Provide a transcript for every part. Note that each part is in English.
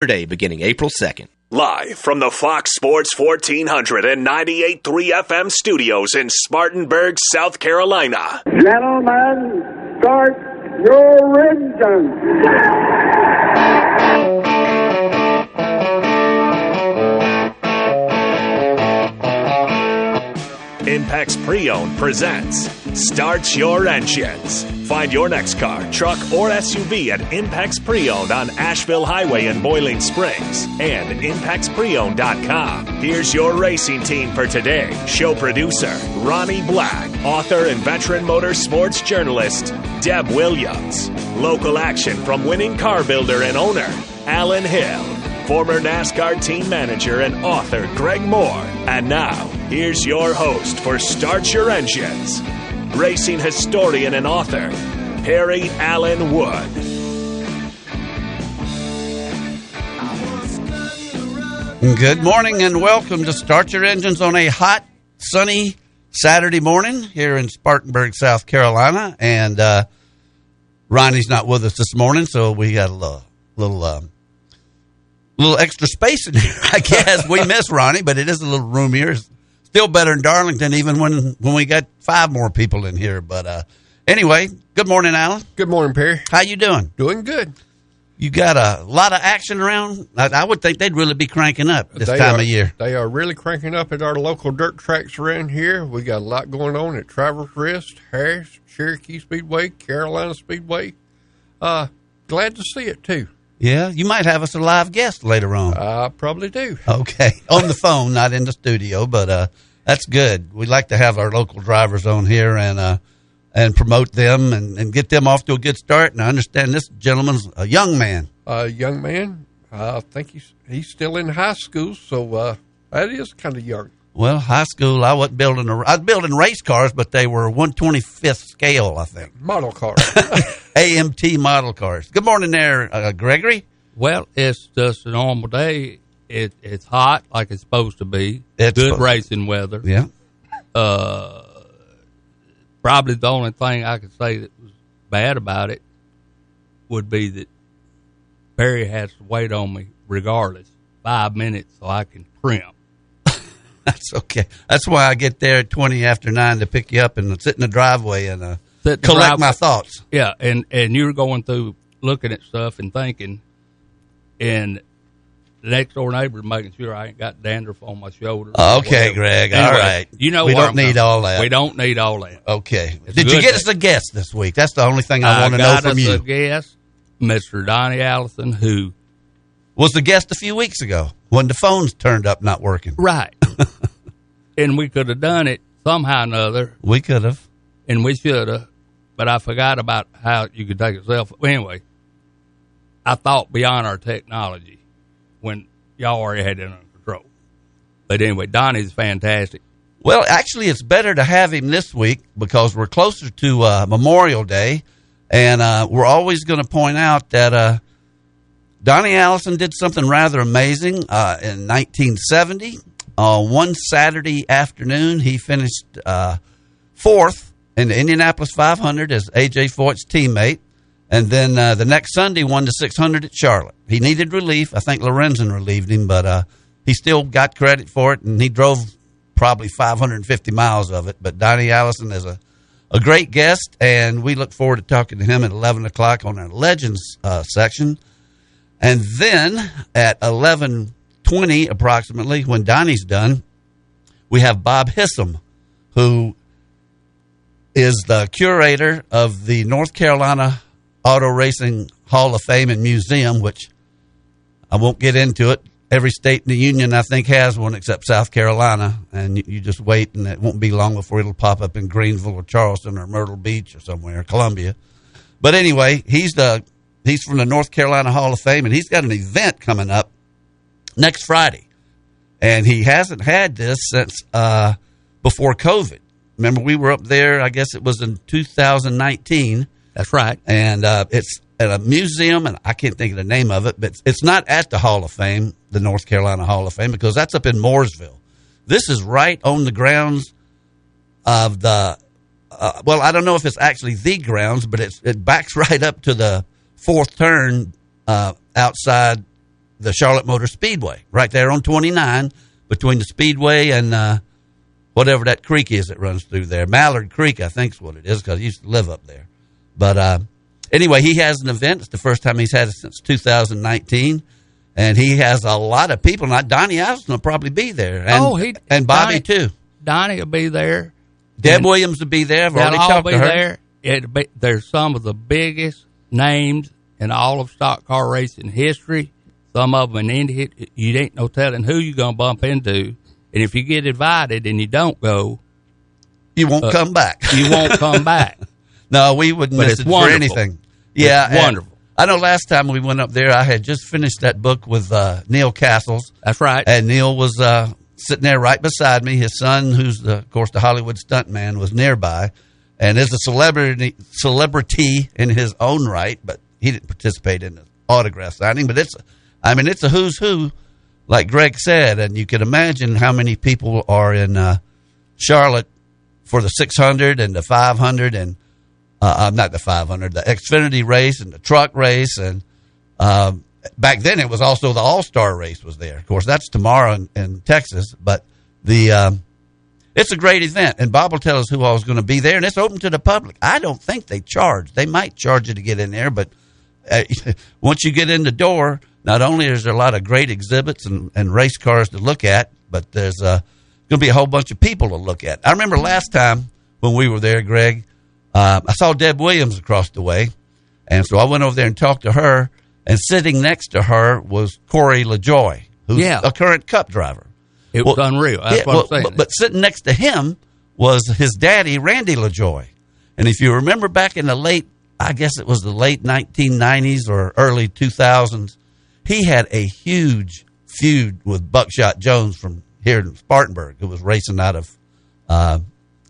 Saturday beginning April 2nd. Live from the Fox Sports 1400 and 98.3 FM studios in Spartanburg, South Carolina. Gentlemen, start your engines. Impex Pre-Owned presents Start Your Engines. Find your next car, truck, or SUV at Impex Pre-Owned on Asheville Highway in Boiling Springs and ImpexPreowned.com. Here's your racing team for today. Show producer Ronnie Black, author and veteran motorsports journalist Deb Williams. Local action from winning car builder and owner Alan Hill former NASCAR team manager and author Greg Moore. And now, here's your host for Start Your Engines, racing historian and author, Perry Allen Wood. Good morning and welcome to Start Your Engines on a hot, sunny Saturday morning here in Spartanburg, South Carolina. And uh, Ronnie's not with us this morning, so we got a little, little um, little extra space in here, I guess. we miss Ronnie, but it is a little roomier. It's still better in Darlington, even when when we got five more people in here. But uh, anyway, good morning, Alan. Good morning, Perry. How you doing? Doing good. You got a lot of action around. I, I would think they'd really be cranking up this They time are, of year. They are really cranking up at our local dirt tracks around here. We got a lot going on at Travelers Rest, Harris, Cherokee Speedway, Carolina Speedway. Uh, glad to see it too. Yeah, you might have us a live guest later on. I probably do. Okay, on the phone, not in the studio, but uh, that's good. We like to have our local drivers on here and uh, and promote them and, and get them off to a good start. And I understand this gentleman's a young man. Uh, young man, I think he's he's still in high school, so uh, that is kind of young. Well, high school, I wasn't building. A, I was building race cars, but they were one twenty fifth scale, I think. Model cars, AMT model cars. Good morning, there, uh, Gregory. Well, it's just a normal day. It it's hot like it's supposed to be. It's good supposed- racing weather. Yeah, Uh, probably the only thing I could say that was bad about it would be that Barry has to wait on me regardless five minutes so I can trim. That's okay. That's why I get there at twenty after nine to pick you up and sit in the driveway and uh, collect driveway. my thoughts. Yeah, and and you're going through looking at stuff and thinking, and the next door neighbor making sure I ain't got dandruff on my shoulder. Okay. Greg. all Anyway, right. You know we don't I'm need coming all that. We don't need all that. Okay. It's Did you get day. us a guest this week? That's the only thing I, want to know from us you. a guest, Mr. Donnie Allison, who Was the guest a few weeks ago when the phones turned up not working? right, and we could have done it somehow or another, We could have. and we should have, but I forgot about how you could take a selfie. Anyway, I thought beyond our technology when y'all already had it under control. But anyway, Donnie's fantastic. Well, actually, it's better to have him this week because we're closer to uh, Memorial Day, and uh, we're always going to point out that uh, Donnie Allison did something rather amazing uh, in 1970. Uh, one Saturday afternoon, he finished uh, fourth in the Indianapolis 500 as AJ Foyt's teammate. And then uh, the next Sunday, won the 600 at Charlotte. He needed relief. I think Lorenzen relieved him, but uh, he still got credit for it, and he drove probably 550 miles of it. But Donnie Allison is a, a great guest, and we look forward to talking to him at 11 o'clock on our Legends uh, section. And then at 11:20 approximately, when Donnie's done, we have Bob Hissam, who is the curator of the North Carolina Auto Racing Hall of Fame and Museum, which I won't get into it. Every state in the union, I think, has one except South Carolina, and you, you just wait, and it won't be long before it'll pop up in Greenville or Charleston or Myrtle Beach or somewhere, Columbia. But anyway, he's the he's from the North Carolina Hall of Fame, and he's got an event coming up next Friday, and he hasn't had this since uh, before COVID. Remember, we were up there. I guess it was in 2019 That's right. and uh, it's at a museum, and I can't think of the name of it, but it's not at the Hall of Fame, the North Carolina Hall of Fame, because that's up in Mooresville. This is right on the grounds of the. Uh, well, I don't know if it's actually the grounds, but it's it backs right up to the fourth turn uh, outside the Charlotte Motor Speedway, right there on 29 between the Speedway and uh, whatever that creek is that runs through there. Mallard Creek, I think is what it is, because I used to live up there. But uh, anyway, he has an event. It's the first time he's had it since 2019. And he has a lot of people. Now, Donnie Allison will probably be there. And, Oh, he- and Bobby, Donnie- too. Donnie will be there. Deb Williams will be there. I've already talked to her. there. It be, there's some of the biggest names in all of stock car racing history. Some of them in Indy. You ain't no telling who you're gonna bump into. And if you get invited and you don't go, You won't Uh, come back. you won't come back. No, we wouldn't But miss it for wonderful. anything. Yeah, wonderful. I know last time we went up there, I had just finished that book with uh, Neil Castles, That's right. and Neil was uh, sitting there right beside me. His son, who's the, of course the Hollywood stuntman, was nearby, and is a celebrity celebrity in his own right, but he didn't participate in the autograph signing. But it's, I mean, it's a who's who, like Greg said, and you can imagine how many people are in uh, Charlotte for the 600 and the 500 and uh, not the 500, the Xfinity race and the truck race. And um, back then it was also the All Star race was there. Of course, that's tomorrow in, in Texas, but the um, it's a great event. And Bob will tell us who all is going to be there, and it's open to the public. I don't think they charge. They might charge you to get in there, but uh, once you get in the door, not only is there a lot of great exhibits and, and race cars to look at, but there's uh, going to be a whole bunch of people to look at. I remember last time when we were there, Greg, uh, I saw Deb Williams across the way, and so I went over there and talked to her. And sitting next to her was Corey LaJoie, who's Yeah. a current Cup driver. it was Well, unreal. That's Yeah, what well, I'm saying. But, but sitting next to him was his daddy, Randy LaJoie. And if you remember back in the late, I guess it was the late 1990s or early 2000s, he had a huge feud with Buckshot Jones from here in Spartanburg, who was racing out of uh,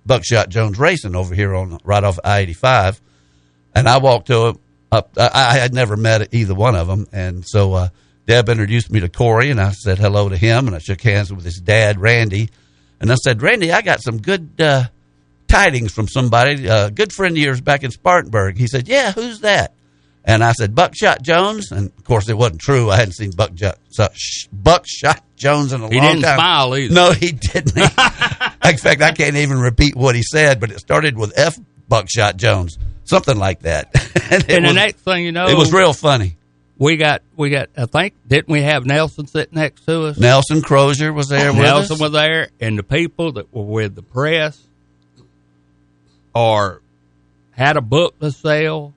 Buckshot Jones Racing over here on right off I 85. And I walked to him up. I, I had never met either one of them. And so uh, Deb introduced me to Corey, and I said hello to him, and I shook hands with his dad, Randy. And I said, Randy, I got some good uh, tidings from somebody, a good friend of yours back in Spartanburg. He said, Yeah, who's that? And I said, Buckshot Jones. And of course, it wasn't true. I hadn't seen Buckshot, Buckshot Jones in a He long didn't time. smile either. No, he didn't. in fact, I can't even repeat what he said, but it started with F. Buckshot Jones, something like that. and and was, the next thing you know, it was real funny. we got we got. I think didn't we have Nelson sitting next to us? Nelson Crozier was there with Nelson us. was there, and the people that were with the press or had a book to sell,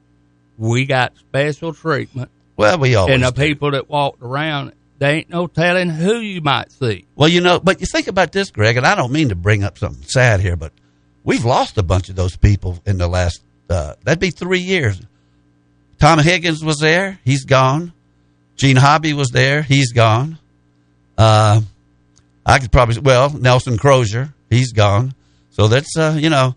we got special treatment. well, we always and the do. people that walked around, they ain't no telling who you might see. Well, you know, but you think about this, Greg, and I don't mean to bring up something sad here, but we've lost a bunch of those people in the last, uh, that'd be three years. Tom Higgins was there. He's gone. Gene Hobby was there. He's gone. Uh, I could probably, well, Nelson Crozier, he's gone. So that's, uh, you know,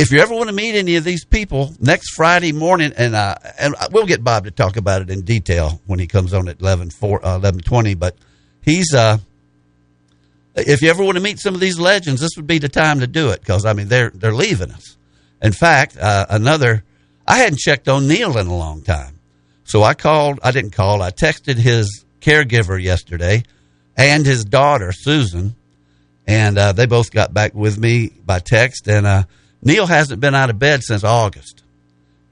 if you ever want to meet any of these people next Friday morning, and uh, and we'll get Bob to talk about it in detail when he comes on at 11, four, uh, 1120, but he's, uh, if you ever want to meet some of these legends, this would be the time to do it because I mean they're they're leaving us. In fact, uh, another I hadn't checked on Neil in a long time, so I called. I didn't call. I texted his caregiver yesterday and his daughter Susan, and uh, they both got back with me by text. And uh, Neil hasn't been out of bed since August,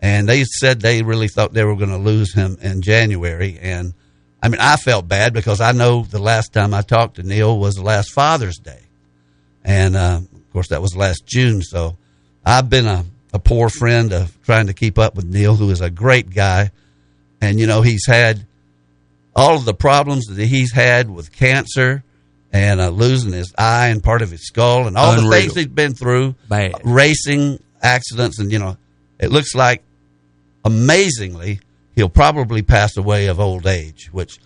and they said they really thought they were going to lose him in January. And I mean, I felt bad because I know the last time I talked to Neil was the last Father's Day, and uh, of course that was last June. So I've been a, a poor friend of trying to keep up with Neil, who is a great guy, and you know he's had all of the problems that he's had with cancer and uh, losing his eye and part of his skull and all Unreal. the things he's been through, Bad. racing accidents, and you know, it looks like amazingly he'll probably pass away of old age. Which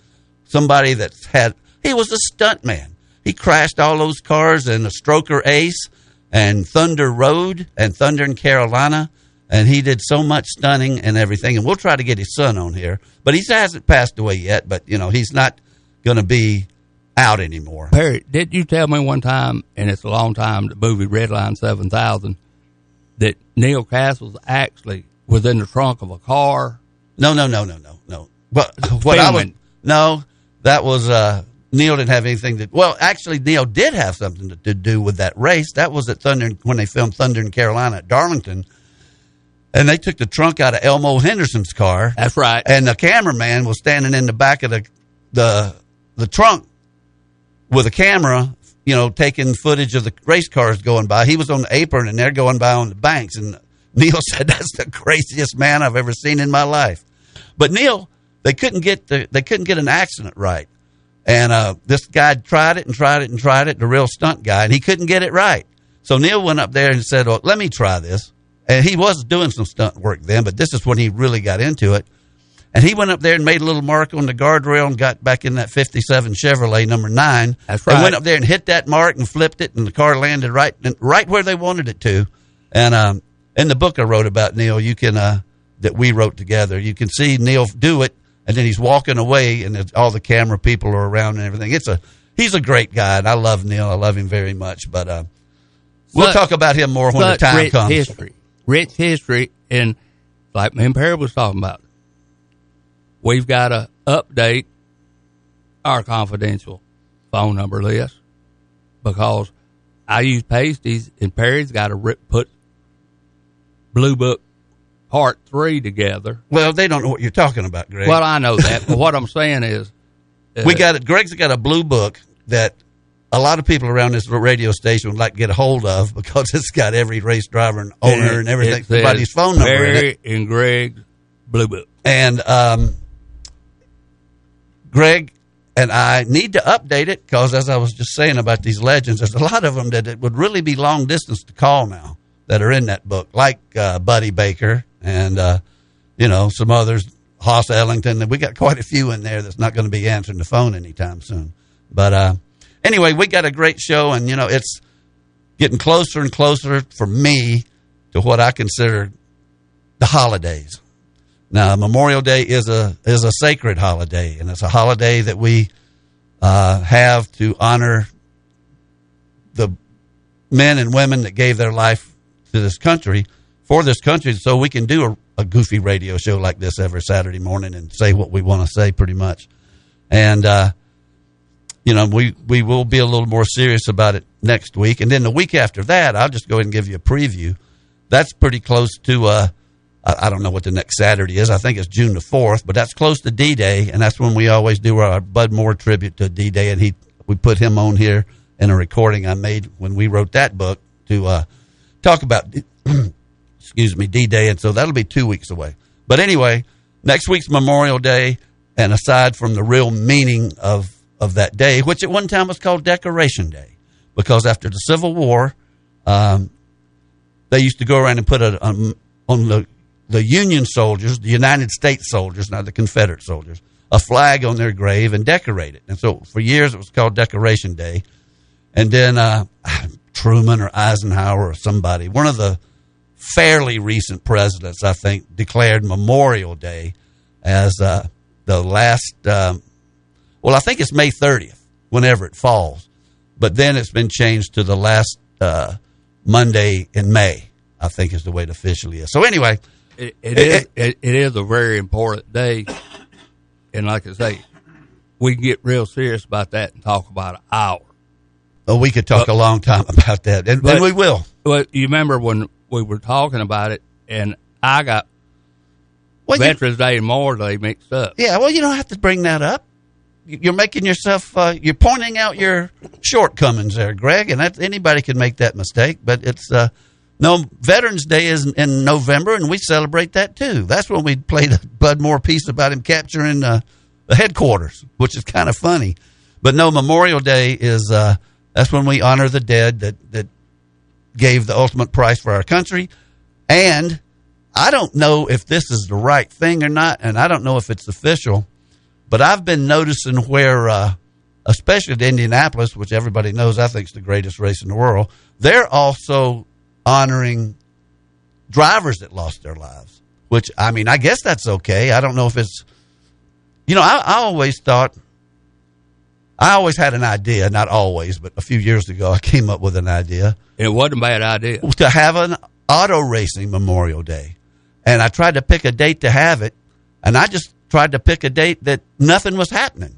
somebody that's had he was a stunt man. He crashed all those cars in the Stroker Ace and Thunder Road and Thunder in Carolina. And he did so much stunning and everything. And we'll try to get his son on here. But he hasn't passed away yet. But, you know, he's not going to be out anymore. Perry, did you tell me one time, and it's a long time, the movie Redline 7000, that Neil Castles actually was in the trunk of a car? No, no, no, no, no, no. But what I Filming. no, that was uh, Neil didn't have anything to. Well, actually, Neil did have something to, to do with that race. That was at Thunder when they filmed Thunder in Carolina at Darlington, and they took the trunk out of Elmo Henderson's car. That's right. And the cameraman was standing in the back of the the the trunk with a camera, you know, taking footage of the race cars going by. He was on the apron, and they're going by on the banks. And Neil said, "That's the craziest man I've ever seen in my life." But Neil, they couldn't get the they couldn't get an accident right. And uh, this guy tried it and tried it and tried it, the real stunt guy, and he couldn't get it right. So Neil went up there and said, well, let me try this. And he was doing some stunt work then, but this is when he really got into it. And he went up there and made a little mark on the guardrail and got back in that 57 Chevrolet number nine. That's And right. went up there and hit that mark and flipped it, and the car landed right right where they wanted it to. And um, in the book I wrote about Neil, you can uh, that we wrote together, you can see Neil do it, and then he's walking away, and all the camera people are around and everything. It's a he's a great guy, and I love Neil. I love him very much. But uh, we'll Such- talk about him more when the time rich comes. history, rich history, and like and Perry was talking about, we've got to update our confidential phone number list because I use pasties, and Perry's got to rip, put Blue Book Part Three together. Well, they don't know what you're talking about, Greg. Well, I know that, but what I'm saying is, uh, we got it. Greg's got a blue book that a lot of people around this radio station would like to get a hold of because it's got every race driver and owner and everything, everybody's phone number in it. Perry and Greg's Blue Book. And um, Greg and I need to update it because, as I was just saying about these legends, there's a lot of them that it would really be long distance to call now that are in that book, like uh, Buddy Baker and uh, you know some others, Hoss Ellington. We got quite a few in there that's not going to be answering the phone anytime soon. But uh, anyway, we got a great show, and you know it's getting closer and closer for me to what I consider the holidays. Now, Memorial Day is a is a sacred holiday, and it's a holiday that we uh, have to honor the men and women that gave their life to this country for this country, so we can do a, a goofy radio show like this every Saturday morning and say what we want to say, pretty much. And uh, you know, we we will be a little more serious about it next week, and then the week after that, I'll just go ahead and give you a preview. That's pretty close to. Uh, I, don't know what the next Saturday is. I think it's June the fourth, but that's close to D Day, and that's when we always do our Bud Moore tribute to D Day, and he we put him on here in a recording I made when we wrote that book to uh, talk about excuse me D Day, and so that'll be two weeks away. But anyway, next week's Memorial Day, and aside from the real meaning of of that day, which at one time was called Decoration Day, because after the Civil War, um, they used to go around and put a um, on the the Union soldiers, the United States soldiers, not the Confederate soldiers, a flag on their grave and decorate it. And so for years it was called Decoration Day. And then uh, Truman or Eisenhower or somebody, one of the fairly recent presidents, I think, declared Memorial Day as uh, the last. Um, well, I think it's May 30th, whenever it falls. But then it's been changed to the last uh, Monday in May. I think is the way it officially is. So anyway, It, it is it, it is a very important day, and like I say, we can get real serious about that and talk about an hour. oh, we could talk But- a long time about that, and, But- and we will. Well, you remember when we were talking about it, and I got Well, you- Veterans Day and Memorial Day mixed up. yeah, well, you don't have to bring that up. You're making yourself. Uh, you're pointing out your shortcomings there, Greg, and that, anybody can make that mistake. But it's uh, no Veterans Day is in, November, and we celebrate that too. That's when we played a Bud Moore piece about him capturing uh, the headquarters, which is kind of funny. But no, Memorial Day is uh, that's when we honor the dead that that gave the ultimate price for our country. And I don't know if this is the right thing or not, and I don't know if it's official, but I've been noticing where, uh, especially at Indianapolis, which everybody knows I think is the greatest race in the world, they're also honoring drivers that lost their lives. Which I mean, I guess that's okay. I don't know if it's, you know, I, I always thought. I always had an idea, not always, but a few years ago, I came up with an idea It wasn't a bad idea. to have an auto racing Memorial Day. And I tried to pick a date to have it, and I just tried to pick a date that nothing was happening.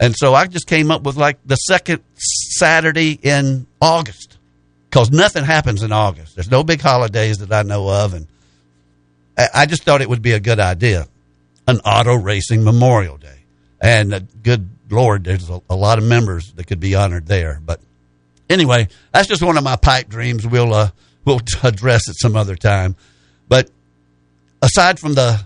And so I just came up with like the second Saturday in August because nothing happens in August. There's no big holidays that I know of. And I just thought it would be a good idea an auto racing Memorial Day. And uh, good Lord, there's a, a, lot of members that could be honored there. But anyway, that's just one of my pipe dreams. We'll, uh, we'll address it some other time. But aside from the,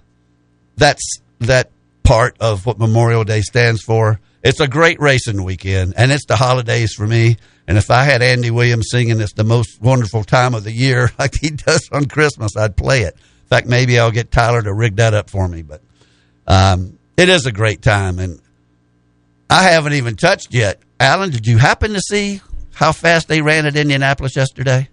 that's, that part of what Memorial Day stands for, it's a great racing weekend, and it's the holidays for me. And if I had Andy Williams singing "It's the most wonderful time of the year" like he does on Christmas, I'd play it. In fact, maybe I'll get Tyler to rig that up for me. But um, it is a great time, and I haven't even touched yet. Alan, did you happen to see how fast they ran at Indianapolis yesterday?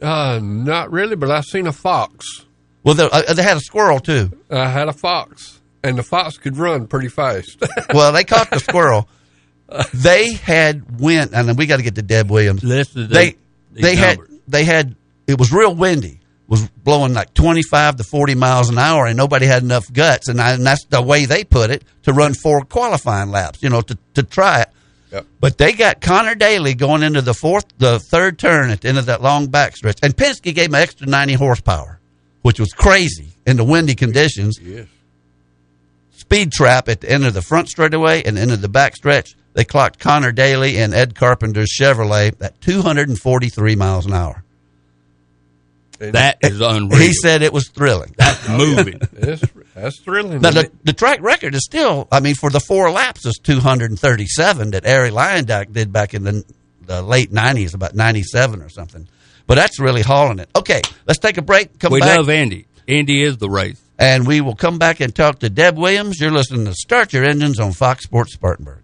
Uh, not really, but I seen a fox. Well, they, uh, they had a squirrel too. I had a fox and the fox could run pretty fast. well, they caught the squirrel. They had wind, and then we got to get to Deb Williams. Listen, they they had they had it was real windy. It was blowing like twenty five to forty miles an hour, and nobody had enough guts, and, I, and that's the way they put it to run four qualifying laps. You know, to to try it. Yep. But they got Connor Daly going into the fourth, the third turn at the end of that long backstretch, and Penske gave him extra ninety horsepower, which was crazy in the windy conditions. Yes speed trap at the end of the front straightaway and end of the back stretch. They clocked Connor Daly and Ed Carpenter's Chevrolet at 243 miles an hour. That is unreal. He said it was thrilling. That's moving. that's, that's thrilling. Now, the, the, track record is still, I mean, for the four laps is 237 that Arie Luyendyk did back in the, the late 90s, about 97 or something. But that's really hauling it. Okay, let's take a break. Come we back. love Andy. Andy is the race and we will come back and talk to Deb Williams. You're listening to Start Your Engines on Fox Sports Spartanburg.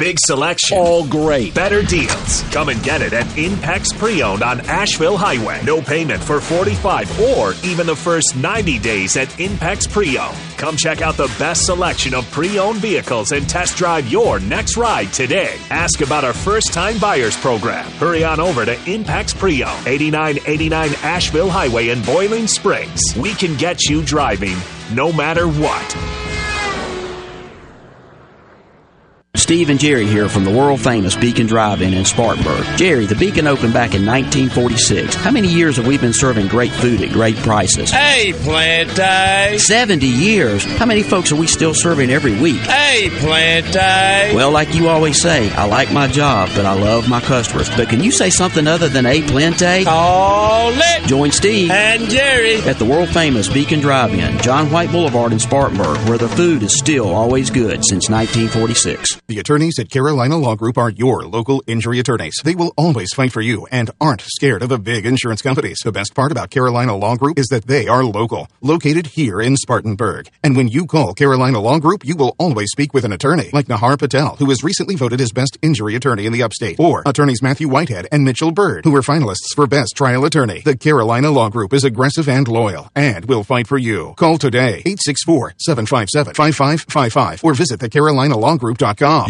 Big selection. All great. Better deals. Come and get it at Impex Pre-Owned on Asheville Highway. No payment for 45 or even the first 90 days at Impex Pre-Owned. Come check out the best selection of pre-owned vehicles and test drive your next ride today. Ask about our first-time buyers program. Hurry on over to Impex Pre-Owned, 8989 Asheville Highway in Boiling Springs. We can get you driving no matter what. Steve and Jerry here from the world famous Beacon Drive-In in Spartanburg. Jerry, the Beacon opened back in 1946. How many years have we been serving great food at great prices? Hey, Plante! 70 years. How many folks are we still serving every week? Hey, Plante! Well, like you always say, I like my job, but I love my customers. But can you say something other than a Plante? Call it! Join Steve and Jerry at the world famous Beacon Drive-In, John White Boulevard in Spartanburg, where the food is still always good since 1946. The attorneys at Carolina Law Group are your local injury attorneys. They will always fight for you and aren't scared of the big insurance companies. The best part about Carolina Law Group is that they are local, located here in Spartanburg. And when you call Carolina Law Group, you will always speak with an attorney like Nahar Patel, who was recently voted as best injury attorney in the upstate, or attorneys Matthew Whitehead and Mitchell Bird, who were finalists for best trial attorney. The Carolina Law Group is aggressive and loyal and will fight for you. Call today 864 757 5555 or visit thecarolinalawgroup.com.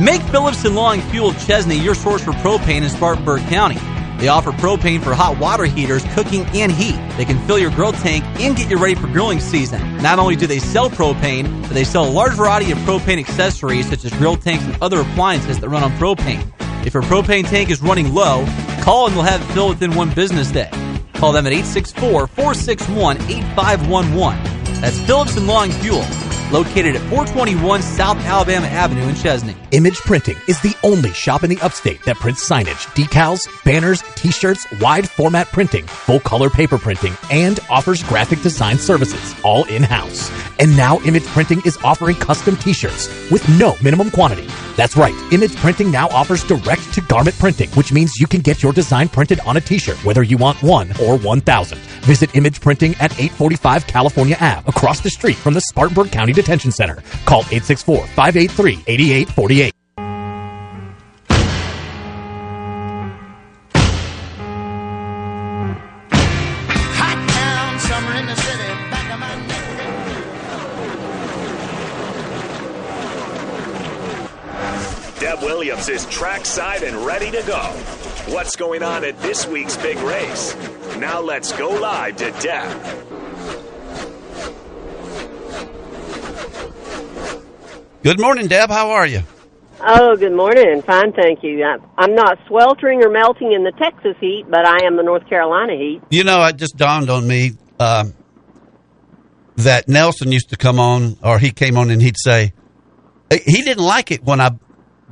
Make Phillips and Long Fuel Chesnee your source for propane in Spartanburg County. They offer propane for hot water heaters, cooking, and heat. They can fill your grill tank and get you ready for grilling season. Not only do they sell propane, but they sell a large variety of propane accessories such as grill tanks and other appliances that run on propane. If your propane tank is running low, call and they'll have it filled within one business day. Call them at 864 461 8511. That's Phillips and Long Fuel, located at 421 South Alabama Avenue in Chesnee. Image Printing is the only shop in the upstate that prints signage, decals, banners, t-shirts, wide format printing, full color paper printing, and offers graphic design services, all in-house. And now Image Printing is offering custom t-shirts with no minimum quantity. That's right, Image Printing now offers direct to garment printing, which means you can get your design printed on a t-shirt, whether you want one or 1,000. Visit Image Printing at 845 California Ave, across the street from the Spartanburg County Detention Center. Call 864-583-8848. Hot town, summer in the city, back of my neck. Deb Williams is trackside and ready to go. What's going on at this week's big race? Now let's go live to Deb. Good morning, Deb. How are you? Oh, good morning. Fine, thank you. I'm not sweltering or melting in the Texas heat, but I am the North Carolina heat. You know, it just dawned on me um, that Nelson used to come on, or he came on, and he'd say he didn't like it when I,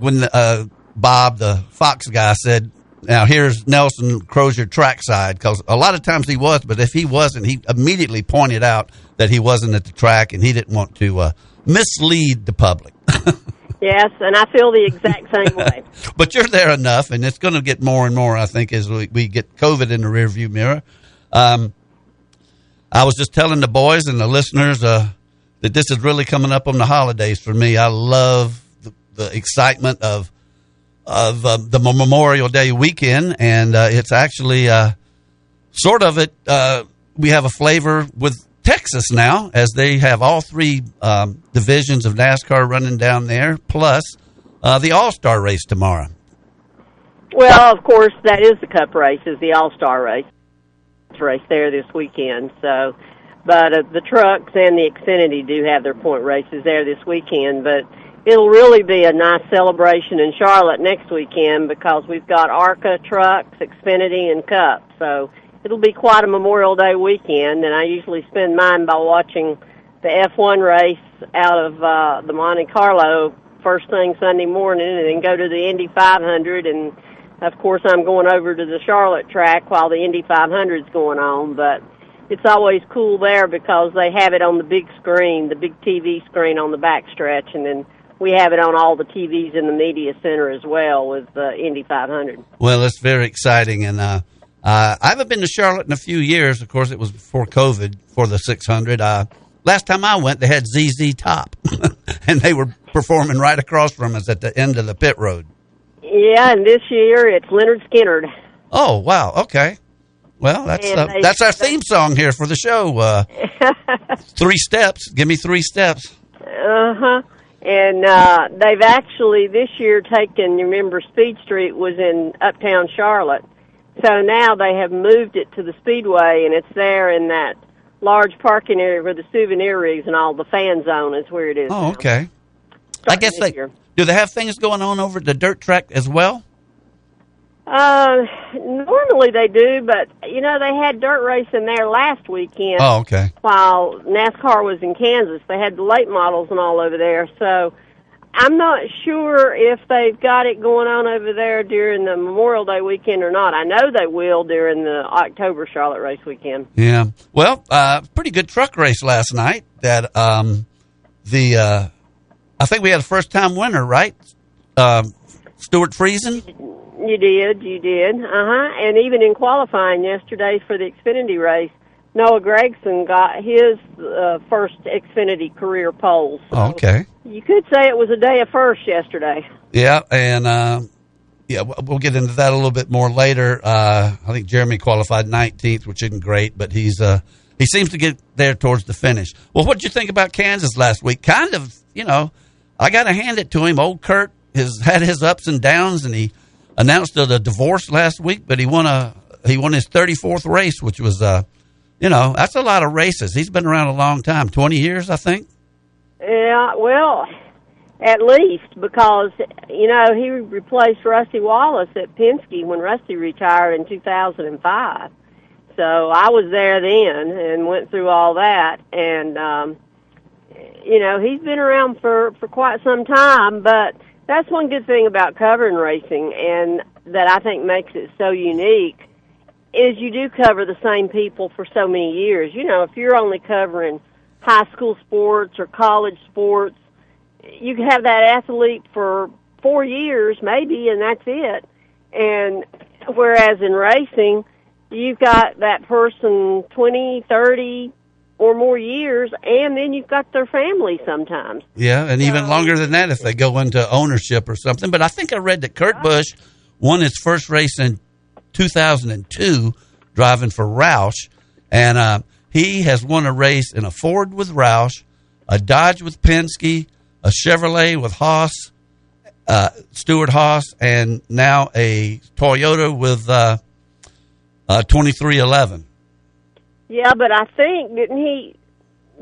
when uh, Bob, the Fox guy, said, "Now here's Nelson Crozier trackside," because a lot of times he was, but if he wasn't, he immediately pointed out that he wasn't at the track, and he didn't want to uh, mislead the public. Yes, and I feel the exact same way. but you're there enough, and it's going to get more and more. I think as we, we get COVID in the rearview mirror. Um, I was just telling the boys and the listeners uh, that this is really coming up on the holidays for me. I love the, the excitement of of uh, the Memorial Day weekend, and uh, it's actually uh, sort of it. Uh, we have a flavor with Texas now, as they have all three um, divisions of NASCAR running down there, plus uh, the All Star race tomorrow. Well, of course, that is the Cup race, is the All Star race race there this weekend. So, but uh, the trucks and the Xfinity do have their point races there this weekend. But it'll really be a nice celebration in Charlotte next weekend because we've got ARCA trucks, Xfinity, and Cup. So it'll be quite a Memorial Day weekend, and I usually spend mine by watching the F1 race out of uh, the Monte Carlo first thing Sunday morning, and then go to the Indy 500. And of course, I'm going over to the Charlotte track while the Indy 500 is going on. But it's always cool there because they have it on the big screen, the big TV screen on the backstretch, and then we have it on all the TVs in the media center as well with the Indy 500. Well, it's very exciting, and uh, uh, I haven't been to Charlotte in a few years. Of course, it was before COVID for the 600. Uh, last time I went, they had ZZ Top, and they were performing right across from us at the end of the pit road. Yeah, and this year it's Lynyrd Skynyrd. Oh wow! Okay. Well, that's uh, they- that's our theme song here for the show. Uh, three steps. Give me three steps. Uh huh. And uh, they've actually this year taken. You remember Speed Street was in Uptown Charlotte, so now they have moved it to the Speedway, and it's there in that large parking area where the souvenir rigs and all the fan zone is where it is. Oh, now. okay. I guess they year. do. They have things going on over at the dirt track as well. Uh, normally they do, but you know they had dirt racing there last weekend. Oh, okay. while NASCAR was in Kansas. They had the late models and all over there. So I'm not sure if they've got it going on over there during the Memorial Day weekend or not. I know they will during the October Charlotte race weekend. Yeah. Well, uh, pretty good truck race last night. That um, the uh, I think we had a first time winner, right? Um, Stewart Friesen. You did, you did. Uh huh. And even in qualifying yesterday for the Xfinity race, Noah Gragson got his uh, first Xfinity career pole. So Oh, okay. You could say it was a day of first yesterday. Yeah, and uh, yeah, we'll get into that a little bit more later. Uh, I think Jeremy qualified 19th, which isn't great, but he's uh, he seems to get there towards the finish. Well, what did you think about Kansas last week? Kind of, you know, I got to hand it to him. Old Kurt has had his ups and downs, and he announced a, a divorce last week, but he won a he won his 34th race, which was uh, you know, that's a lot of races. He's been around a long time, 20 years, I think. Yeah, well, at least because you know he replaced Rusty Wallace at Penske when Rusty retired in 2005. So I was there then and went through all that, and um, you know, he's been around for for quite some time. But that's one good thing about covering racing, and that I think makes it so unique is you do cover the same people for so many years. You know, if you're only covering high school sports or college sports, you can have that athlete for four years maybe, and that's it. And whereas in racing, you've got that person twenty, thirty, or more years, and then you've got their family sometimes. Yeah, and even longer than that if they go into ownership or something. But I think I read that Kurt Busch won his first race in 2002 driving for Roush, and uh, he has won a race in a Ford with Roush, a Dodge with Penske, a Chevrolet with Haas, uh, Stewart Haas, and now a Toyota with uh, uh, 2311. Yeah, but I think didn't he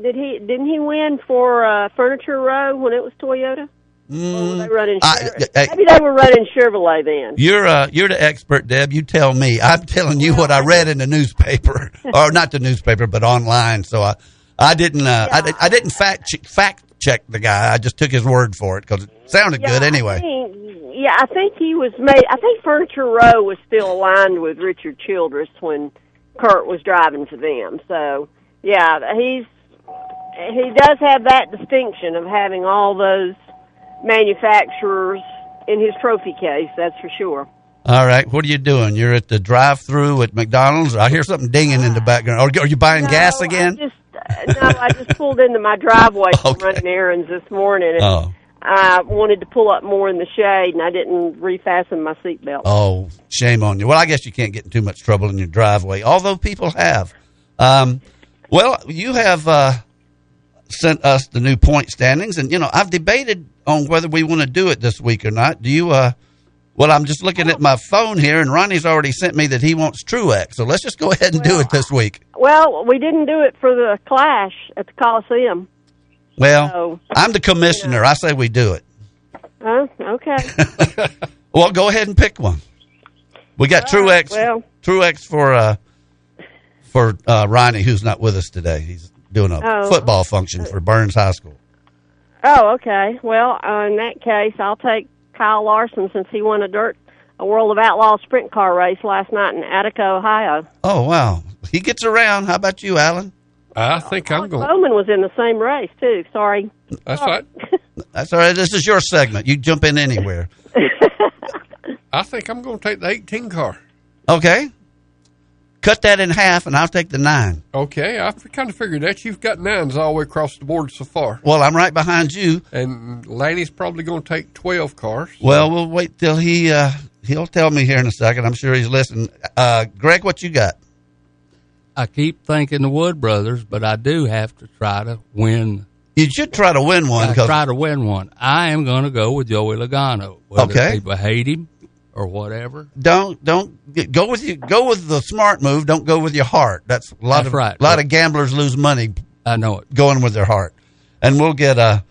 did he didn't he win for uh, Furniture Row when it was Toyota? Or were they running I- I- maybe they were running Chevrolet then. You're uh, you're the expert, Deb. You tell me. I'm telling you what I read in the newspaper, or not the newspaper, but online. So I, I didn't, uh, I, I didn't fact check, fact check the guy. I just took his word for it because it sounded good I anyway. think, yeah, I think he was made. I think Furniture Row was still aligned with Richard Childress when Kurt was driving for them. So yeah, he's he does have that distinction of having all those manufacturers in his trophy case. That's for sure. All right, what are you doing? You're at the drive-through at McDonald's. I hear something dinging in the background. Are, are you buying gas again? Just uh, no, I just pulled into my driveway from running errands this morning, and Oh. I wanted to pull up more in the shade, and I didn't refasten my seatbelt. Oh, shame on you. Well, I guess you can't get in too much trouble in your driveway, although people have. Um, well, you have uh, sent us the new point standings, and you know I've debated on whether we want to do it this week or not. Do you? Uh, well, I'm just looking at my phone here, and Ronnie's already sent me that he wants Truex, so let's just go ahead and do it this week. Well, we didn't do it for the clash at the Coliseum. Well, So, I'm the commissioner. I say we do it. huh? Okay. Well, go ahead and pick one. We got All right, Truex. well. Truex for uh, for uh, Ronnie, who's not with us today. He's doing a Oh. football function for Burns High School. Oh, okay. Well, uh, in that case, I'll take Kyle Larson since he won a dirt a World of Outlaw sprint car race last night in Attica, Ohio. Oh wow, he gets around. How about you, Alan? I think I'm going. Bowman was in the same race too. Sorry. That's right. That's all right. This is your segment. You jump in anywhere. I think I'm going to take the 18 car. Okay. Cut that in half, and I'll take the nine. Okay, I kind of figured that. You've got nines all the way across the board so far. Well, I'm right behind you. And Lanny's probably going to take 12 cars. Well, we'll wait till he uh, he'll tell me here in a second. I'm sure he's listening. Uh, Greg, what you got? I keep thinking the Wood Brothers, but I do have to try to win. You should try to win one. I 'cause- try to win one. I am going to go with Joey Logano. Whether Okay. people hate him or whatever. don't don't go with you go with the smart move. Don't go with your heart. That's a lot That's of right. a lot of gamblers lose money. I know it. Going with their heart, and we'll get uh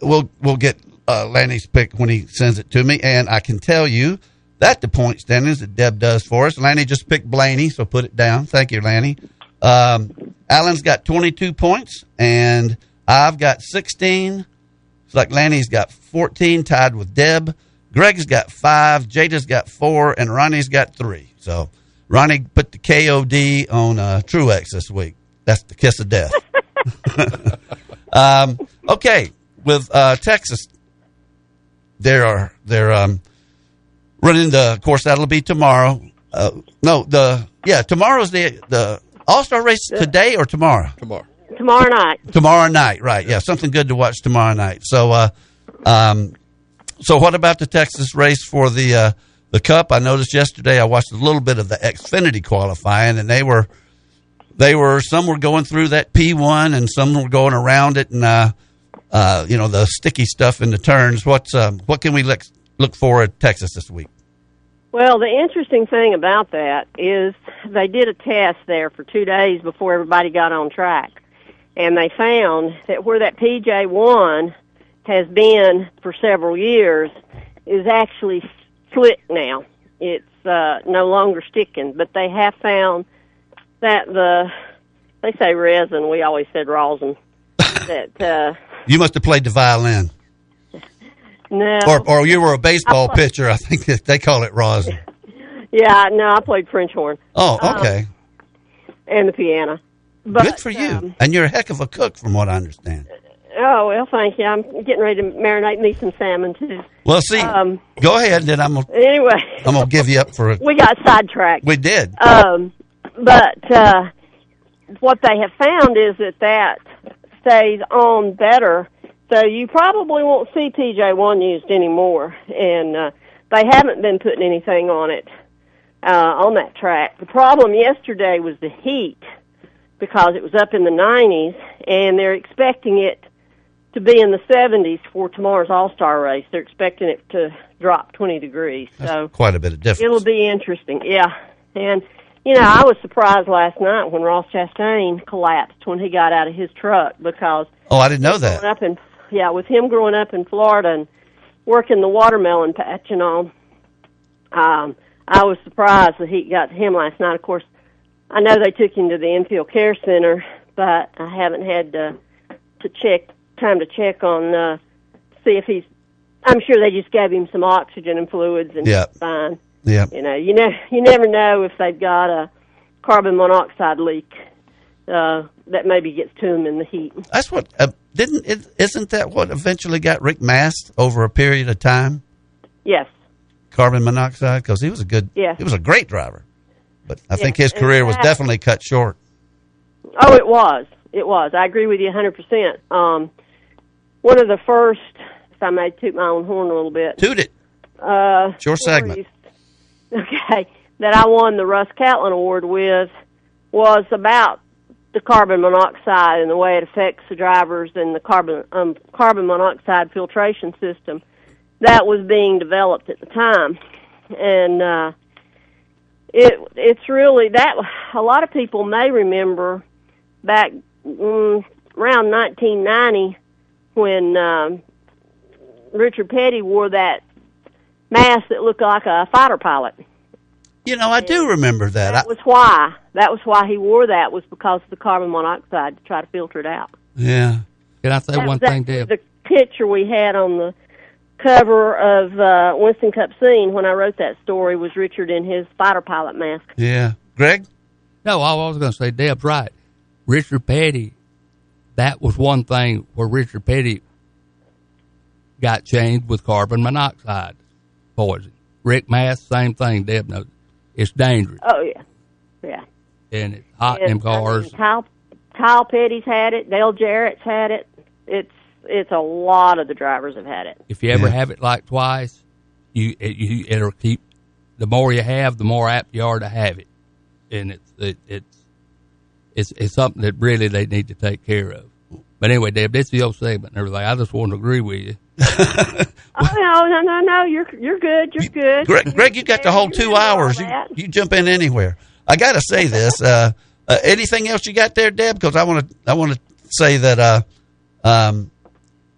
we'll we'll get uh, Lanny's pick when he sends it to me, and I can tell you that the point standings that Deb does for us. Lanny just picked Blaney, so put it down. Thank you, Lanny. Um, Alan's got twenty two points, and I've got sixteen. It's like Lanny's got 14, tied with Deb. Greg's got five. Jada's got four, and Ronnie's got three. So Ronnie put the KOD on uh, Truex this week. That's the kiss of death. um, okay, with uh, Texas, there are they're um, running the of course that'll be tomorrow. Uh, no, the yeah tomorrow's the the All Star race today or tomorrow tomorrow Tomorrow night. tomorrow night, right? Yeah, something good to watch tomorrow night. So, uh, um, so what about the Texas race for the uh, the Cup? I noticed yesterday I watched a little bit of the Xfinity qualifying, and they were they were some were going through that P one, and some were going around it, and uh, uh, you know the sticky stuff in the turns. What's um, what can we look look for at Texas this week? Well, the interesting thing about that is they did a test there for two days before everybody got on track. And they found that where that PJ1 has been for several years is actually slick now. It's uh, no longer sticking, but they have found that the, they say resin, we always said rosin. that uh, You must have played the violin, no, or or you were a baseball play- pitcher. I think that they call it rosin. yeah, no, I played French horn Oh, Um, okay. and the piano. But, Good for you. um, and you're a heck of a cook, from what I understand. Oh well, thank you. I'm getting ready to marinate me some salmon too. Well, see, Um, go ahead, and then I'm gonna, Anyway, I'm gonna give you up for it. we got sidetracked. We did. Um, but uh, what they have found is that that stays on better. So you probably won't see PJ1 used anymore, and uh, they haven't been putting anything on it uh, on that track. The problem yesterday was the heat because it was up in the 90s, and they're expecting it to be in the 70s for tomorrow's All Star race. They're expecting it to drop 20 degrees. So Quite a bit of difference. It'll be interesting, yeah. And you know, I was surprised last night when Ross Chastain collapsed when he got out of his truck because Oh, I didn't know that. up in yeah, with him growing up in Florida and working the watermelon patch and all, um, I was surprised the heat got to him last night. Of course, I know they took him to the infield care center, but I haven't had to, to check time to check on uh, see if he's. I'm sure they just gave him some oxygen and fluids and Yeah. he's fine. Yeah. You know, you know, you never know if they've got a carbon monoxide leak uh, that maybe gets to them in the heat. That's what uh, didn't it, isn't that what eventually got Rick Mast over a period of time? Yes. Carbon monoxide because he was a good, Yeah. he was a great driver, but I think his career was definitely cut short. Oh, it was. It was. I agree with you 100%. Um, one of the first, if I may toot my own horn a little bit. Toot it. Uh, It's your segment. okay, that I won the Russ Catlin Award with was about the carbon monoxide and the way it affects the drivers and the carbon um, carbon monoxide filtration system that was being developed at the time, and uh, it it's really that a lot of people may remember back mm, around 1990 when um, Richard Petty wore that mask that looked like a fighter pilot. You know, I do remember that. I, That was why. That was why he wore that was because of the carbon monoxide to try to filter it out. yeah. Can I say That one thing, Deb? The picture we had on the cover of uh, Winston Cup Scene when I wrote that story was Richard in his fighter pilot mask. Yeah. Greg? No, I was going to say Deb's right. Richard Petty, that was one thing where Richard Petty got changed with carbon monoxide poison. Rick Mast, same thing. Deb knows. It's dangerous Oh yeah, yeah. and it's hot in And, them I mean, cars. Kyle, Kyle Petty's had it. Dale Jarrett's had it. It's it's a lot of the drivers have had it. If you ever Yeah. have it like twice, you, it, you it'll keep. The more you have, the more apt you are to have it, and it's it, it's it's it's something that really they need to take care of. But anyway, Deb, this is your segment and everything. I just want to agree with you. Oh no, no, no, no! You're you're good. You're good. Greg, Greg, you got the whole two hours. You, you jump in anywhere. I got to say this. Uh, uh, anything else you got there, Deb? Because I want to. I want to say that uh, um,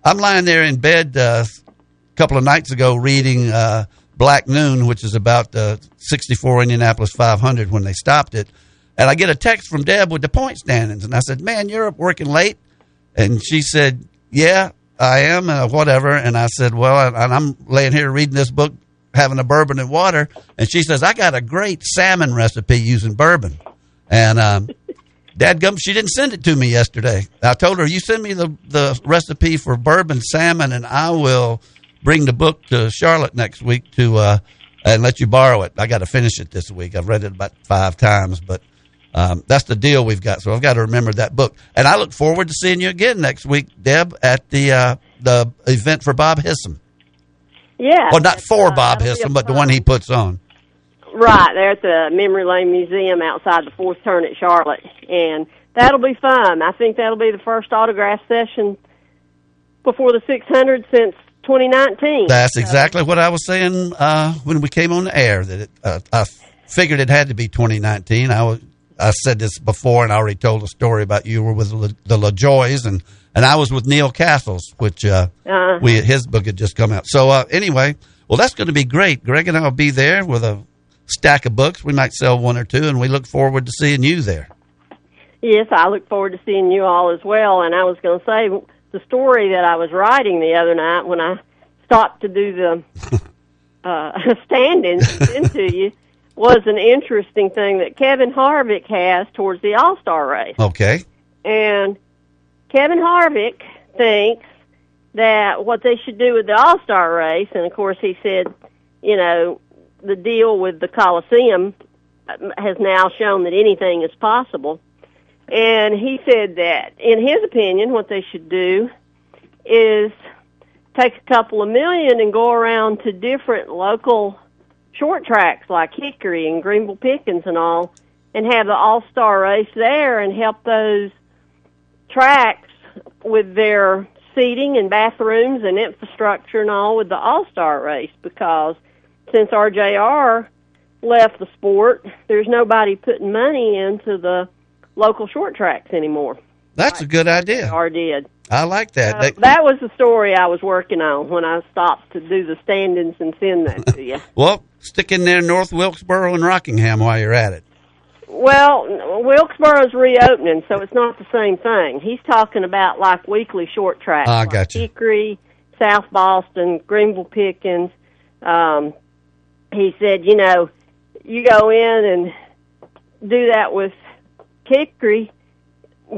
I'm lying there in bed uh, a couple of nights ago reading uh, Black Noon, which is about the '64 Indianapolis 500 when they stopped it, and I get a text from Deb with the point standings, and I said, "Man, you're up working late," and she said, "Yeah." I am, uh, whatever. And I said, well, and I'm laying here reading this book, having a bourbon and water. And she says, I got a great salmon recipe using bourbon. And um, Dadgum, she didn't send it to me yesterday. I told her, you send me the, the recipe for bourbon salmon, and I will bring the book to Charlotte next week to uh, and let you borrow it. I got to finish it this week. I've read it about five times, but um, that's the deal we've got. So I've got to remember that book. And I look forward to seeing you again next week, Deb, at the uh, the event for Bob Hissom. Yeah. Well, not for uh, Bob that'll be a Hissom, but the one he puts on. Right there at the Memory Lane Museum outside the fourth turn at Charlotte, and that'll be fun. I think that'll be the first autograph session before the 600 since 2019. That's exactly what I was saying uh, when we came on the air. That it, uh, I figured it had to be 2019. I was I said this before, and I already told a story about you were with the, the LaJoies, and and I was with Neil Castles, which uh, Uh-huh. we his book had just come out. So uh, anyway, well, that's going to be great. Greg and I will be there with a stack of books. We might sell one or two, and we look forward to seeing you there. Yes, I look forward to seeing you all as well. And I was going to say the story that I was writing the other night when I stopped to do the uh, stand-ins into you was an interesting thing that Kevin Harvick has towards the All Star race. Okay. And Kevin Harvick thinks that what they should do with the All Star race, and of course he said, you know, the deal with the Coliseum has now shown that anything is possible. And he said that, in his opinion, what they should do is take a couple of million and go around to different local short tracks like Hickory and Greenville Pickens and all, and have the All Star race there and help those tracks with their seating and bathrooms and infrastructure and all with the All Star race because since RJR left the sport, there's nobody putting money into the local short tracks anymore. That's a good idea. Or did. I like that. Uh, That- that was the story I was working on when I stopped to do the stand-ins and send that to you. well, stick in there North Wilkesboro and Rockingham while you're at it. Well, Wilkesboro's reopening, so it's not the same thing. He's talking about like weekly short tracks. Ah, like gotcha. Hickory, South Boston, Greenville Pickens. Um, he said, you know, you go in and do that with Hickory,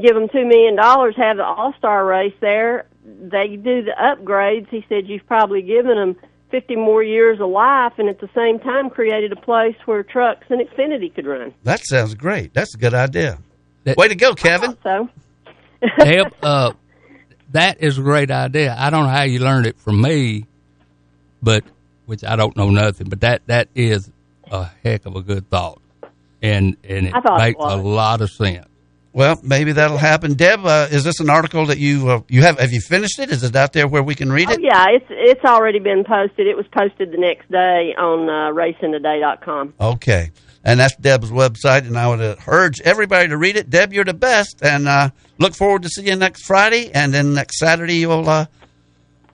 give them two million dollars, have the All Star race there. They do the upgrades. He said you've probably given them fifty more years of life, and at the same time created a place where trucks and Xfinity could run. That sounds great. That's a good idea. Way to go, Kevin. So, Deb, uh, that is a great idea. I don't know how you learned it from me, but which I don't know nothing. But that that is a heck of a good thought, and and it I thought it makes a lot of sense. Well, maybe that'll happen. Deb, uh, is this an article that you uh, you have? Have you finished it? Is it out there where we can read oh it? yeah, it's it's already been posted. It was posted the next day on uh, racingtoday.com. Okay, and that's Deb's website, and I would uh, urge everybody to read it. Deb, you're the best, and uh, look forward to seeing you next Friday, and then next Saturday you'll uh,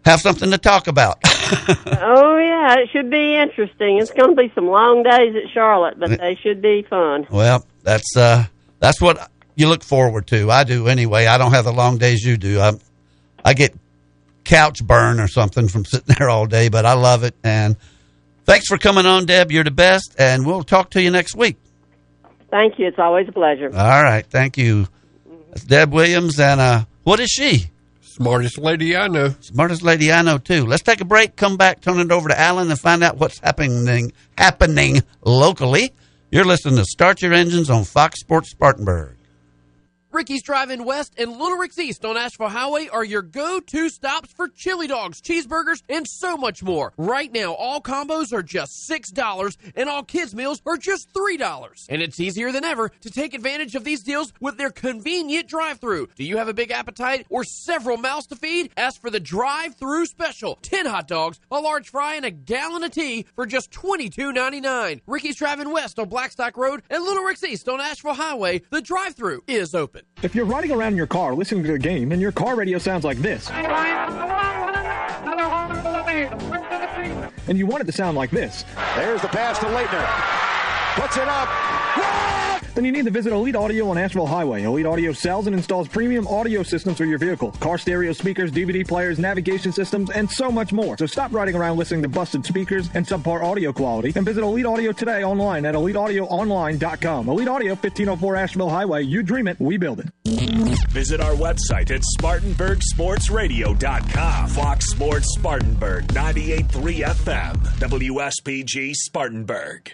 have something to talk about. oh yeah, it should be interesting. It's going to be some long days at Charlotte, but they should be fun. Well, that's uh, that's what you look forward to. I do anyway. I don't have the long days you do. I I get couch burn or something from sitting there all day, but I love it. And thanks for coming on, Deb. You're the best, and we'll talk to you next week. Thank you. It's always a pleasure. All right, thank you. That's Deb Williams, and uh, what is she? Smartest lady I know. Smartest lady I know too. Let's take a break. Come back, turn it over to Alan, and find out what's happening happening locally. You're listening to Start Your Engines on Fox Sports Spartanburg. Ricky's Drive-In West and Little Rick's East on Asheville Highway are your go-to stops for chili dogs, cheeseburgers, and so much more. Right now, all combos are just $6 and all kids meals are just $3. And it's easier than ever to take advantage of these deals with their convenient drive-through. Do you have a big appetite or several mouths to feed? Ask for the drive-through special. 10 hot dogs, a large fry, and a gallon of tea for just $22.99. Ricky's Drive-In West on Blackstock Road and Little Rick's East on Asheville Highway. The drive-through is open. If you're riding around in your car listening to the game and your car radio sounds like this, and you want it to sound like this, There's the pass to Leitner. Puts it up. Then you need to visit Elite Audio on Asheville Highway. Elite Audio sells and installs premium audio systems for your vehicle car stereo speakers, DVD players, navigation systems, and so much more. So stop riding around listening to busted speakers and subpar audio quality and visit Elite Audio today online at eliteaudioonline.com. Elite Audio, 1504 Asheville Highway. You dream it, we build it. Visit our website at SpartanburgSportsRadio.com. Fox Sports Spartanburg, 98.3 FM, WSPG Spartanburg.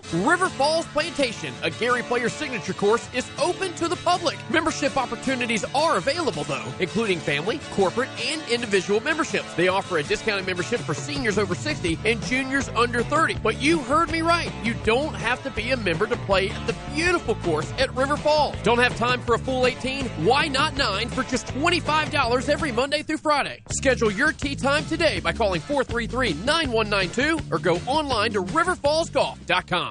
River Falls Plantation, a Gary Player signature course, is open to the public. Membership opportunities are available, though, including family, corporate, and individual memberships. They offer a discounted membership for seniors over 60 and juniors under 30. But you heard me right. You don't have to be a member to play at the beautiful course at River Falls. Don't have time for a full 18? Why not 9 for just $25 every Monday through Friday? Schedule your tee time today by calling 433 9192 or go online to riverfallsgolf.com.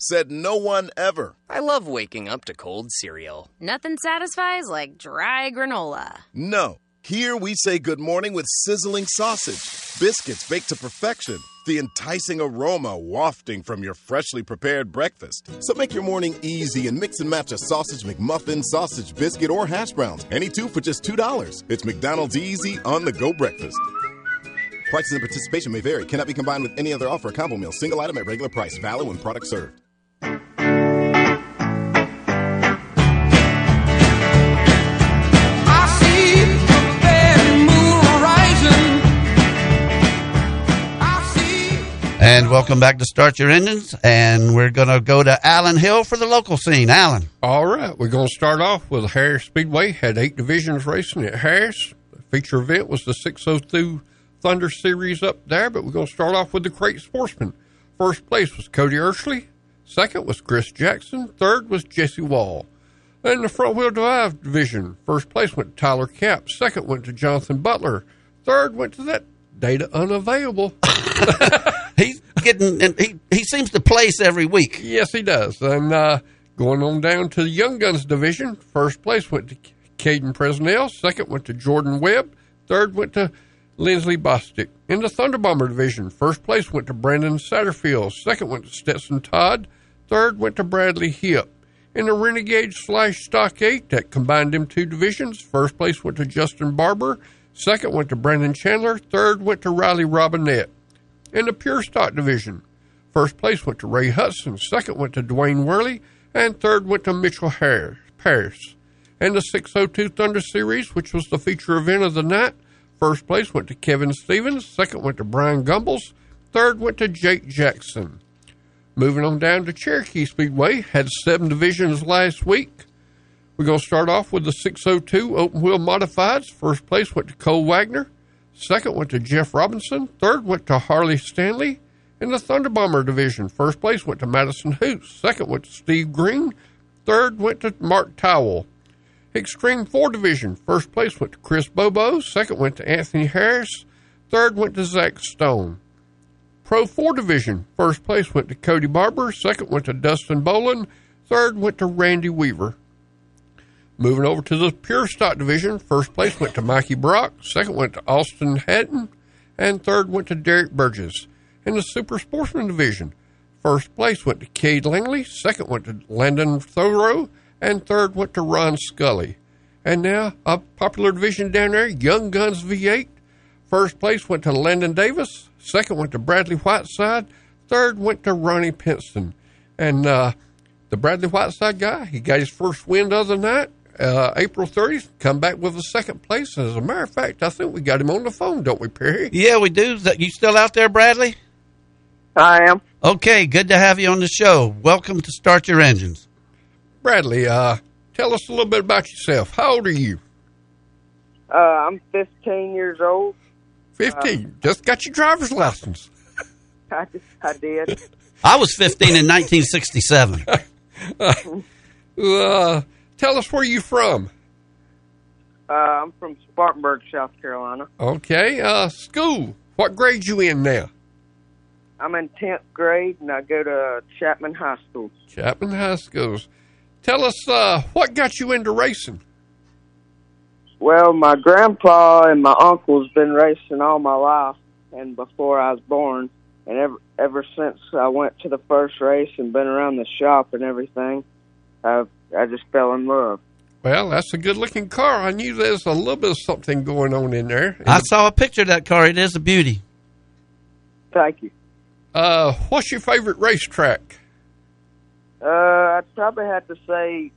Said no one ever. I love waking up to cold cereal. Nothing satisfies like dry granola. No. Here we say good morning with sizzling sausage, biscuits baked to perfection, the enticing aroma wafting from your freshly prepared breakfast. So make your morning easy and mix and match a sausage McMuffin, sausage biscuit, or hash browns. Any two for just $2. It's McDonald's Easy on the go breakfast. Prices and participation may vary. Cannot be combined with any other offer. Combo meal. Single item at regular price. Valid when product served. And welcome back to Start Your Engines. And we're going to go to Allen Hill for the local scene. Allen. All right. We're going to start off with Harris Speedway. Had eight divisions racing at Harris. The feature event was the 602 Thunder Series up there, but we're going to start off with the Crate Sportsman. First place was Cody Ursley. Second was Chris Jackson. Third was Jesse Wall. Then the front wheel drive division. First place went to Tyler Cap. Second went to Jonathan Butler. Third went to that data unavailable. He's getting, and he, he seems to place every week. Yes, he does. And uh, going on down to the Young Guns division, first place went to Caden Presnell. Second went to Jordan Webb. Third went to Lindsley Bostic. In the Thunder Bomber division, first place went to Brandon Satterfield. Second went to Stetson Todd. Third went to Bradley Hip. In the Renegade slash Stock 8 that combined them two divisions, first place went to Justin Barber. Second went to Brandon Chandler. Third went to Riley Robinette. In the Pure Stock division, first place went to Ray Hudson. Second went to Dwayne Worley. And third went to Mitchell Harris. Paris. In the 602 Thunder Series, which was the feature event of the night, First place went to Kevin Stevens. Second went to Brian Gumbles. Third went to Jake Jackson. Moving on down to Cherokee Speedway, had seven divisions last week. We're going to start off with the 602 Open Wheel Modifieds. First place went to Cole Wagner. Second went to Jeff Robinson. Third went to Harley Stanley. In the Thunder Bomber division, first place went to Madison Hoots. Second went to Steve Green. Third went to Mark Towell. Extreme 4 division, first place went to Chris Bobo. Second went to Anthony Harris. Third went to Zach Stone. Pro 4 division, first place went to Cody Barber. Second went to Dustin Boland. Third went to Randy Weaver. Moving over to the Pure Stock division, first place went to Mikey Brock. Second went to Austin Hatton. And third went to Derek Burgess. In the Super Sportsman division, first place went to Cade Langley. Second went to Landon Thoreau and third went to Ron Scully. And now a popular division down there, Young Guns V8. First place went to Landon Davis. Second went to Bradley Whiteside. Third went to Ronnie Pinston. And uh, the Bradley Whiteside guy, he got his first win the other night, uh, April 30th, come back with a second place. As a matter of fact, I think we got him on the phone, don't we, Perry? Yeah, we do. You still out there, Bradley? I am. Okay, good to have you on the show. Welcome to Start Your Engines. Bradley, uh, tell us a little bit about yourself. How old are you? Uh, I'm 15 years old. 15. Uh, Just got your driver's license. I, just, I did. I was 15 in 1967. Uh, tell us where you're from. Uh, I'm from Spartanburg, South Carolina. Okay. Uh, school. What grade you in now? I'm in 10th grade, and I go to Chapman High School. Chapman High Schools. Tell us uh, what got you into racing. Well, my grandpa and my uncle's been racing all my life, and before I was born, and ever ever since I went to the first race and been around the shop and everything, I I just fell in love. Well, that's a good looking car. I knew there's a little bit of something going on in there. I saw a picture of that car. It is a beauty. Thank you. Uh, what's your favorite racetrack? Uh, I'd probably have to say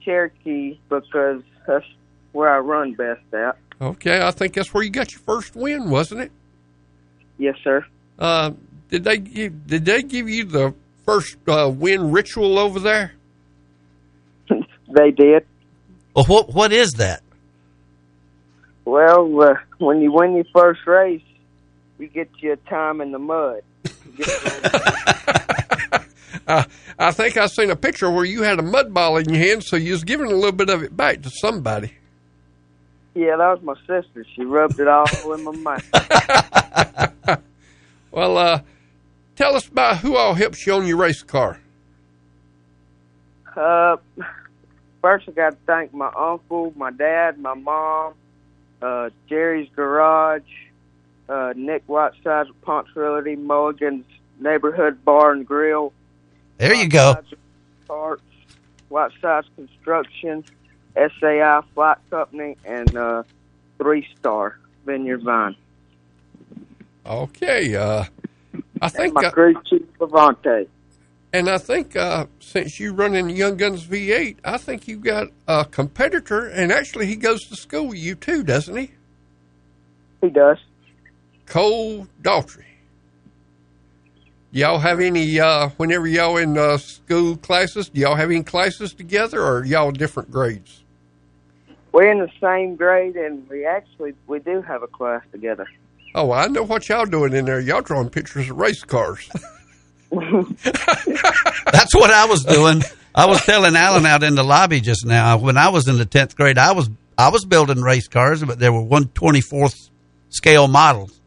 Cherokee because that's where I run best at. Okay, I think that's where you got your first win, wasn't it? Yes, sir. Uh, did they give, did they give you the first uh, win ritual over there? They did. Well, what what is that? Well, uh, when you win your first race, we get you a time in the mud. Uh, I think I seen a picture where you had a mud ball in your hand, so you was giving a little bit of it back to somebody. Yeah, that was my sister. She rubbed it all in my mouth. Well, uh, tell us about who all helps you on your race car. Uh, first, I got to thank my uncle, my dad, my mom, uh, Jerry's Garage, uh, Nick Whiteside's Ponch Realty, Mulligan's Neighborhood Bar and Grill, There you go. Parts, Whiteside's Construction, SAI Flight Company, and uh, Three Star Vineyard Vine. Okay, uh, I think my crew chief Levante. And I think uh, since you run in Young Guns V8, I think you got a competitor, and actually he goes to school with you too, doesn't he? He does. Cole Daughtry. Y'all have any, uh, whenever y'all in uh, school classes, do y'all have any classes together or y'all different grades? We're in the same grade, and we actually we do have a class together. Oh, I know what y'all doing in there. Y'all drawing pictures of race cars. That's what I was doing. I was telling Alan out in the lobby just now. When I was in the tenth grade, I was I was building race cars, but there were one twenty fourth scale models.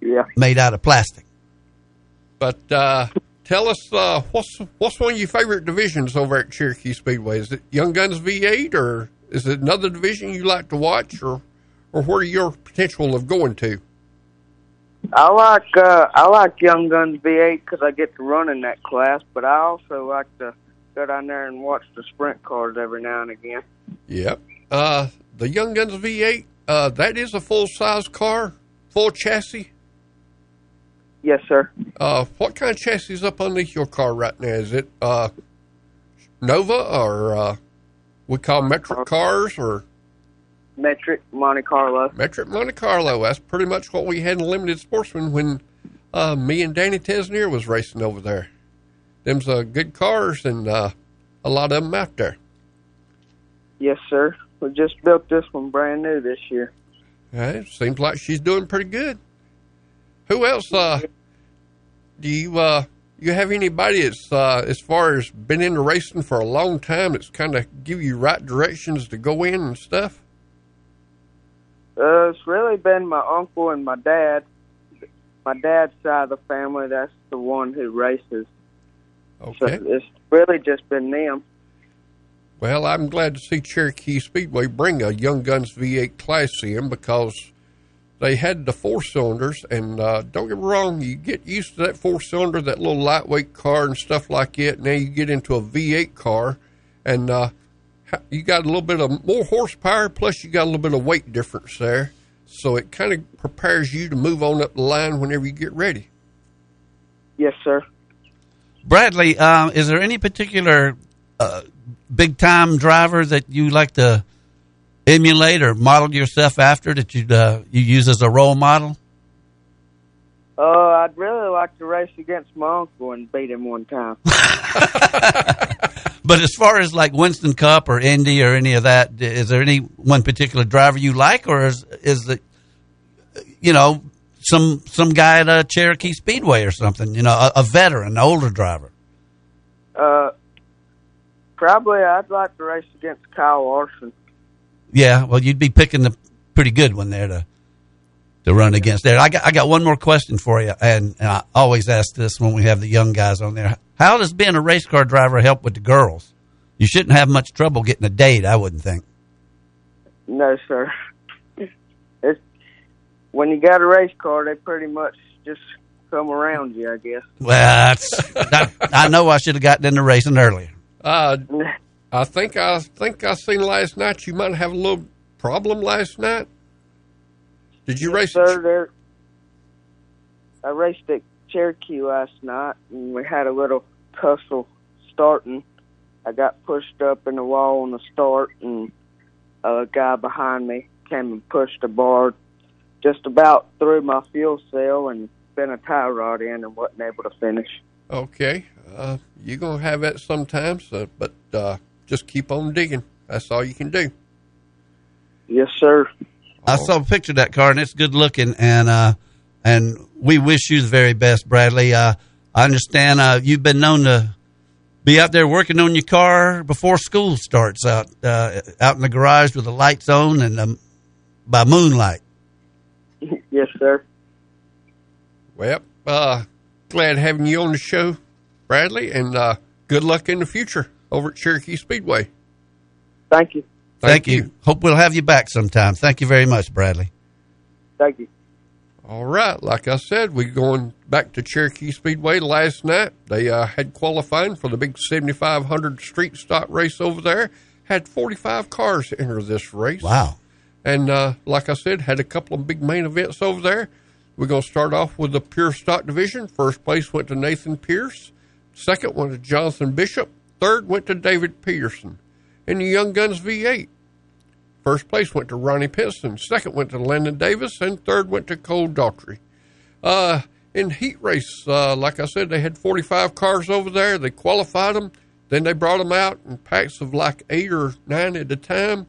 Yeah. Made out of plastic. But uh, tell us uh, what's what's one of your favorite divisions over at Cherokee Speedway? Is it Young Guns V8 or is it another division you like to watch, or or what are your potential of going to? I like uh, I like Young Guns V8 because I get to run in that class, but I also like to go down there and watch the sprint cars every now and again. Yep. Uh, the Young Guns V8, uh, that is a full size car, full chassis. Yes, sir. Uh, what kind of chassis is up underneath your car right now? Is it uh, Nova or uh, we call metric cars or Metric Monte Carlo. metric Monte Carlo? That's pretty much what we had in Limited Sportsman when uh, me and Danny Tesnier was racing over there. Them's uh, good cars and uh, a lot of them out there. Yes, sir. We just built this one brand new this year. It seems like she's doing pretty good. Who else? Uh, do you uh, you have anybody that's uh, as far as been into racing for a long time that's kind of give you right directions to go in and stuff? Uh, it's really been my uncle and my dad. My dad's side of the family, that's the one who races. So Okay. it's really just been them. Well, I'm glad to see Cherokee Speedway bring a Young Guns V8 class in because they had the four cylinders, and uh, don't get me wrong, you get used to that four cylinder, that little lightweight car and stuff like it. Now you get into a V8 car, and uh, you got a little bit of more horsepower, plus you got a little bit of weight difference there. So it kind of prepares you to move on up the line whenever you get ready. Yes, sir. Bradley, uh, is there any particular uh, big time driver that you like to emulate or model yourself after that you uh, you use as a role model? Uh, I'd really like to race against my uncle and beat him one time. But as far as like Winston Cup or Indy or any of that, is there any one particular driver you like, or is is the you know some some guy at a Cherokee Speedway or something. You know, a, a veteran, an older driver. Uh, probably I'd like to race against Kyle Larson. Yeah, well, you'd be picking the pretty good one there to to run against there. I got I got one more question for you, and, and I always ask this when we have the young guys on there. How does being a race car driver help with the girls? You shouldn't have much trouble getting a date, I wouldn't think. No, sir. It's when you got a race car, they pretty much just come around you, I guess. Well, that's that, I know I should have gotten into racing earlier. Uh, I think I think I seen last night you might have a little problem last night. Did you race? Sir, there, I raced at Cherokee last night, and we had a little tussle starting. I got pushed up in the wall on the start, and a guy behind me came and pushed a bar just about through my fuel cell and bent a tie rod in and wasn't able to finish. Okay, uh, you're gonna have that sometimes, uh, but uh, just keep on digging. That's all you can do. Yes, sir. I saw a picture of that car, and it's good looking, and uh, and we wish you the very best, Bradley. Uh, I understand uh, you've been known to be out there working on your car before school starts out uh, out in the garage with the lights on and um, by moonlight. yes, sir. Well, uh, glad having you on the show, Bradley, and uh, good luck in the future over at Cherokee Speedway. Thank you. Thank, you. Hope we'll have you back sometime. Thank you very much, Bradley. Thank you. All right, like I said, we going back to Cherokee Speedway last night. They uh, had qualifying for the big 7500 street stock race over there. Had 45 cars enter this race. Wow. And uh, like I said, had a couple of big main events over there. We're going to start off with the pure stock division. First place went to Nathan Pierce. Second went to Jonathan Bishop. Third went to David Peterson. In the Young Guns V8, first place went to Ronnie Pinston. Second went to Landon Davis. And third went to Cole Daughtry. Uh, in heat race, uh, like I said, they had 45 cars over there. They qualified them. Then they brought them out in packs of like eight or nine at a time.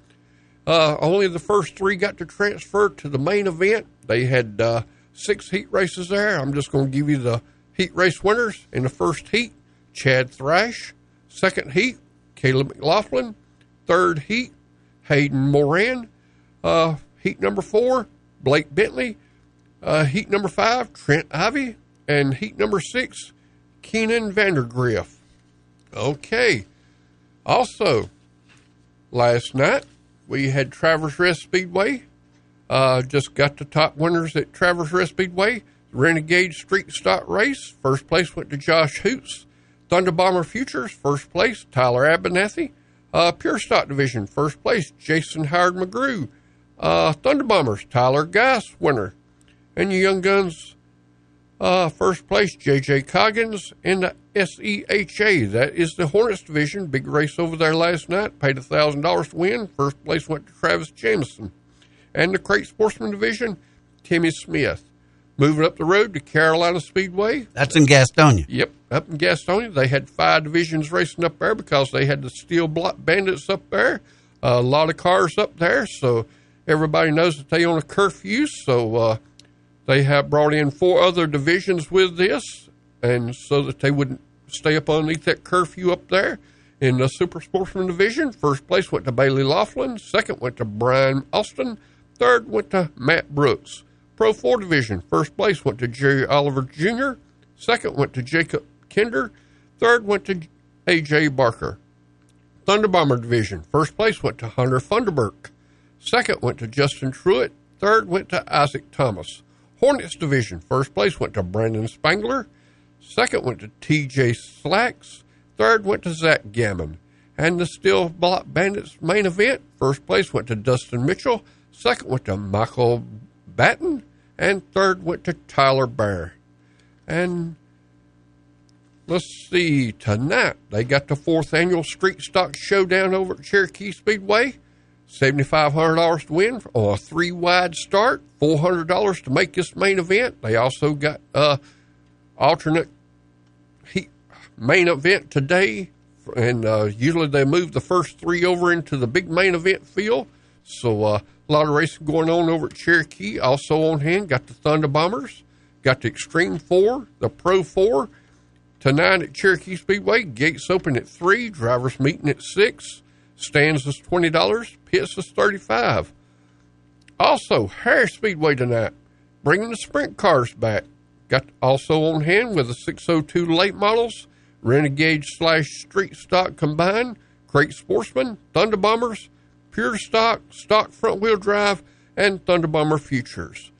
Uh, only the first three got to transfer to the main event. They had uh, six heat races there. I'm just going to give you the heat race winners. In the first heat, Chad Thrash. Second heat, Caleb McLaughlin. Third heat, Hayden Moran. Uh, heat number four, Blake Bentley. Uh, heat number five, Trent Ivy. And heat number six, Keenan Vandergriff. Okay. Also, last night, we had Travelers Rest Speedway. Uh, just got the top winners at Travelers Rest Speedway. Renegade Street Stock Race. First place went to Josh Hoots. Thunder Bomber Futures, first place, Tyler Abernathy. Uh, Pure Stock Division, first place, Jason Howard McGrew. Uh, Thunder Bombers, Tyler Gass, winner. And the Young Guns, uh, first place, JJ Coggins. In the SEHA, that is the Hornets Division. Big race over there last night. Paid $1,000 to win. First place went to Travis Jameson. And the Crate Sportsman Division, Timmy Smith. Moving up the road to Carolina Speedway. That's in Gastonia. Yep, up in Gastonia. They had five divisions racing up there because they had the Steel Block Bandits up there. Uh, a lot of cars up there, so everybody knows that they own a curfew. So uh, they have brought in four other divisions with this, and so that they wouldn't stay up underneath that curfew up there. In the Super Sportsman division, first place went to Bailey Laughlin. Second went to Brian Austin. Third went to Matt Brooks. Pro 4 division, first place went to Jerry Oliver Jr., second went to Jacob Kinder, third went to A.J. Barker. Thunder Bomber division, first place went to Hunter Funderburk, second went to Justin Truitt, third went to Isaac Thomas. Hornets division, first place went to Brandon Spangler, second went to T.J. Slacks, third went to Zach Gammon. And the Steel Block Bandits main event, first place went to Dustin Mitchell, second went to Michael Batten, and third went to Tyler Bear. And let's see, tonight they got the fourth annual Street Stock Showdown over at Cherokee Speedway. $7,500 to win or a three wide start, $400 to make this main event. They also got uh, alternate heat main event today, and uh, usually they move the first three over into the big main event field. So uh, a lot of racing going on over at Cherokee. Also on hand, got the Thunder Bombers, got the Extreme Four, the Pro Four. Tonight at Cherokee Speedway, gates open at three, drivers meeting at six. Stands is twenty dollars, pits is thirty five. Also, Harris Speedway tonight, bringing the sprint cars back. Got also on hand with the 602 late models, Renegade slash Street Stock combined, Crate Sportsman, Thunder Bombers, Pure Stock, Stock Front Wheel Drive, and Thunder Bomber Futures.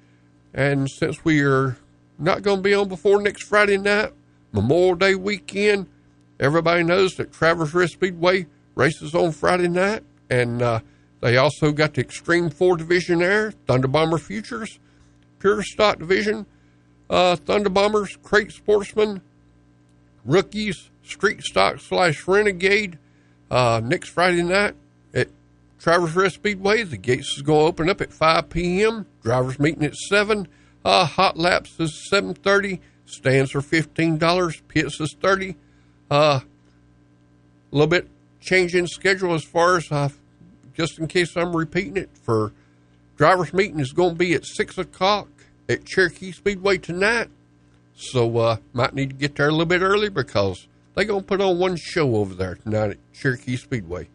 And since we are not going to be on before next Friday night, Memorial Day weekend, everybody knows that Travelers Rest Speedway races on Friday night, and uh, they also got the Extreme 4 division there, Thunder Bomber Futures, Pure Stock division, uh, Thunder Bombers, Crate Sportsman, Rookies, Street Stock slash Renegade, uh, next Friday night Travelers Rest Speedway. The gates is going to open up at 5 p.m. Drivers meeting at 7. Uh, hot laps is 7.30. Stands are $15. Pits is 30 Uh, a little bit changing schedule as far as uh, just in case I'm repeating it for drivers meeting is going to be at 6 o'clock at Cherokee Speedway tonight. So uh, might need to get there a little bit early because they're going to put on one show over there tonight at Cherokee Speedway.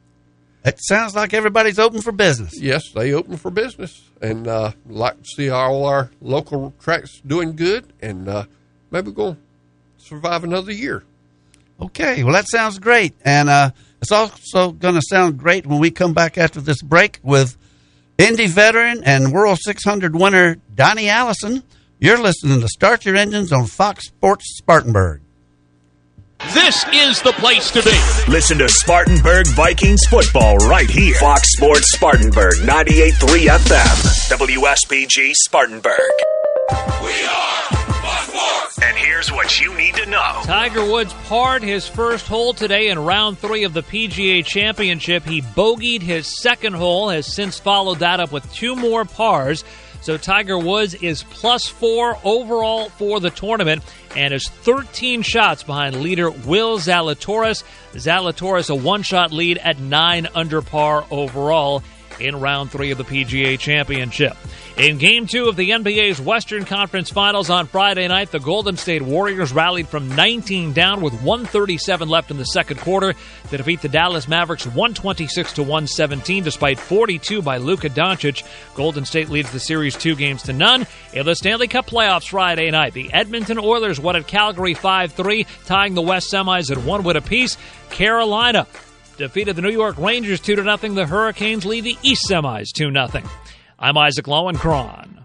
It sounds like everybody's open for business. Yes, they open for business, and uh, like to see all our local tracks doing good, and uh, maybe going to survive another year. Okay, well that sounds great, and uh, it's also going to sound great when we come back after this break with Indy veteran and World 600 winner Donnie Allison. You're listening to Start Your Engines on Fox Sports Spartanburg. This is the place to be. Listen to Spartanburg Vikings football right here. Fox Sports Spartanburg, 98.3 FM. WSPG Spartanburg. We are Fox And here's what you need to know. Tiger Woods parred his first hole today in round three of the PGA Championship. He bogeyed his second hole, has since followed that up with two more pars. So Tiger Woods is plus four overall for the tournament and is 13 shots behind leader Will Zalatoris. Zalatoris a one-shot lead at nine under par overall in round three of the PGA Championship. In game two of the NBA's Western Conference Finals on Friday night, the Golden State Warriors rallied from 19 down with 137 left in the second quarter to defeat the Dallas Mavericks 126 to 117 despite 42 by Luka Doncic. Golden State leads the series two games to none. In the Stanley Cup playoffs Friday night, the Edmonton Oilers won at Calgary 5-3, tying the West semis at one win apiece. Carolina defeated the New York Rangers 2 0. The Hurricanes lead the East semis 2 0. I'm Isaac Lowenkron.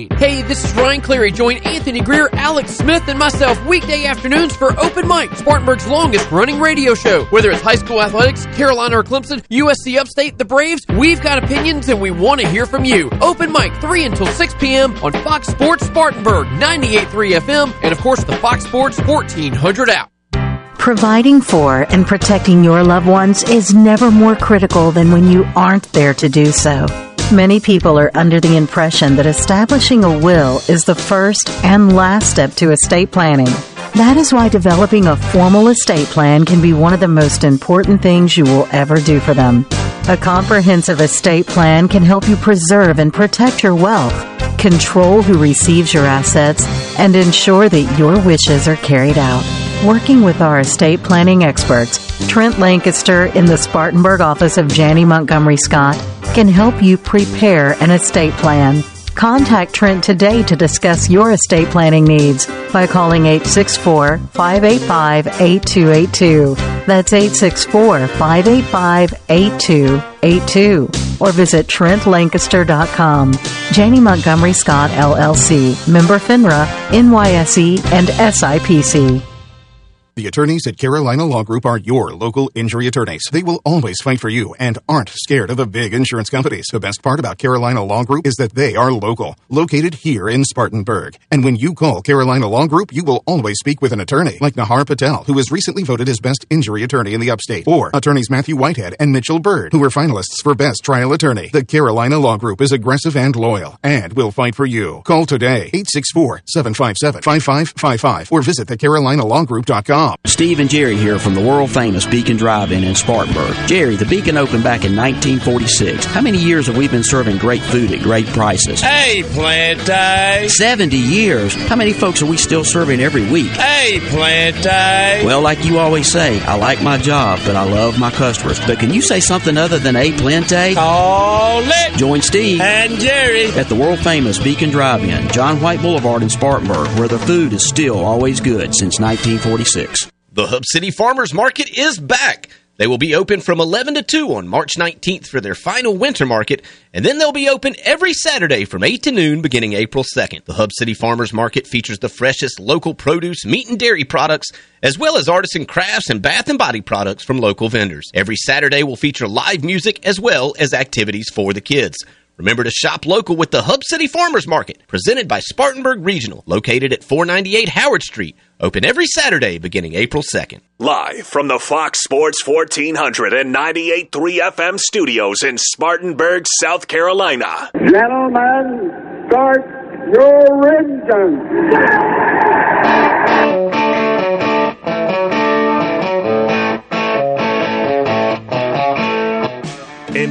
Hey, this is Ryan Cleary. Join Anthony Greer, Alex Smith, and myself weekday afternoons for Open Mic, Spartanburg's longest running radio show. Whether it's high school athletics, Carolina or Clemson, USC Upstate, the Braves, we've got opinions and we want to hear from you. Open Mic, 3 until 6 p.m. on Fox Sports Spartanburg, 98.3 FM, and of course the Fox Sports 1400 app. Providing for and protecting your loved ones is never more critical than when you aren't there to do so. Many people are under the impression that establishing a will is the first and last step to estate planning. That is why developing a formal estate plan can be one of the most important things you will ever do for them. A comprehensive estate plan can help you preserve and protect your wealth, control who receives your assets, and ensure that your wishes are carried out. Working with our estate planning experts, Trent Lancaster in the Spartanburg office of Janney Montgomery Scott can help you prepare an estate plan. Contact Trent today to discuss your estate planning needs by calling 864 585 8282. That's 864 585 8282. Or visit TrentLancaster.com. Janney Montgomery Scott LLC, member FINRA, NYSE, and SIPC. The attorneys at Carolina Law Group are your local injury attorneys. They will always fight for you and aren't scared of the big insurance companies. The best part about Carolina Law Group is that they are local, located here in Spartanburg. And when you call Carolina Law Group, you will always speak with an attorney like Nahar Patel, who was recently voted as best injury attorney in the upstate, or attorneys Matthew Whitehead and Mitchell Bird, who were finalists for best trial attorney. The Carolina Law Group is aggressive and loyal and will fight for you. Call today 864-757-5555 or visit thecarolinalawgroup.com. Steve and Jerry here from the world famous Beacon Drive-In in Spartanburg. Jerry, the Beacon opened back in 1946. How many years have we been serving great food at great prices? Hey, Plante. 70 years. How many folks are we still serving every week? Hey, Plante. Well, like you always say, I like my job, but I love my customers. But can you say something other than A Plente? Call it. Join Steve and Jerry at the world famous Beacon Drive-In, John White Boulevard in Spartanburg, where the food is still always good since 1946. The Hub City Farmers Market is back. They will be open from 11 to 2 on March 19th for their final winter market, and then they'll be open every Saturday from 8 to noon beginning April 2nd. The Hub City Farmers Market features the freshest local produce, meat and dairy products, as well as artisan crafts and bath and body products from local vendors. Every Saturday will feature live music as well as activities for the kids. Remember to shop local with the Hub City Farmers Market, presented by Spartanburg Regional, located at 498 Howard Street. Open every Saturday beginning April 2nd. Live from the Fox Sports 1400 and 98.3 FM studios in Spartanburg, South Carolina. Gentlemen, start your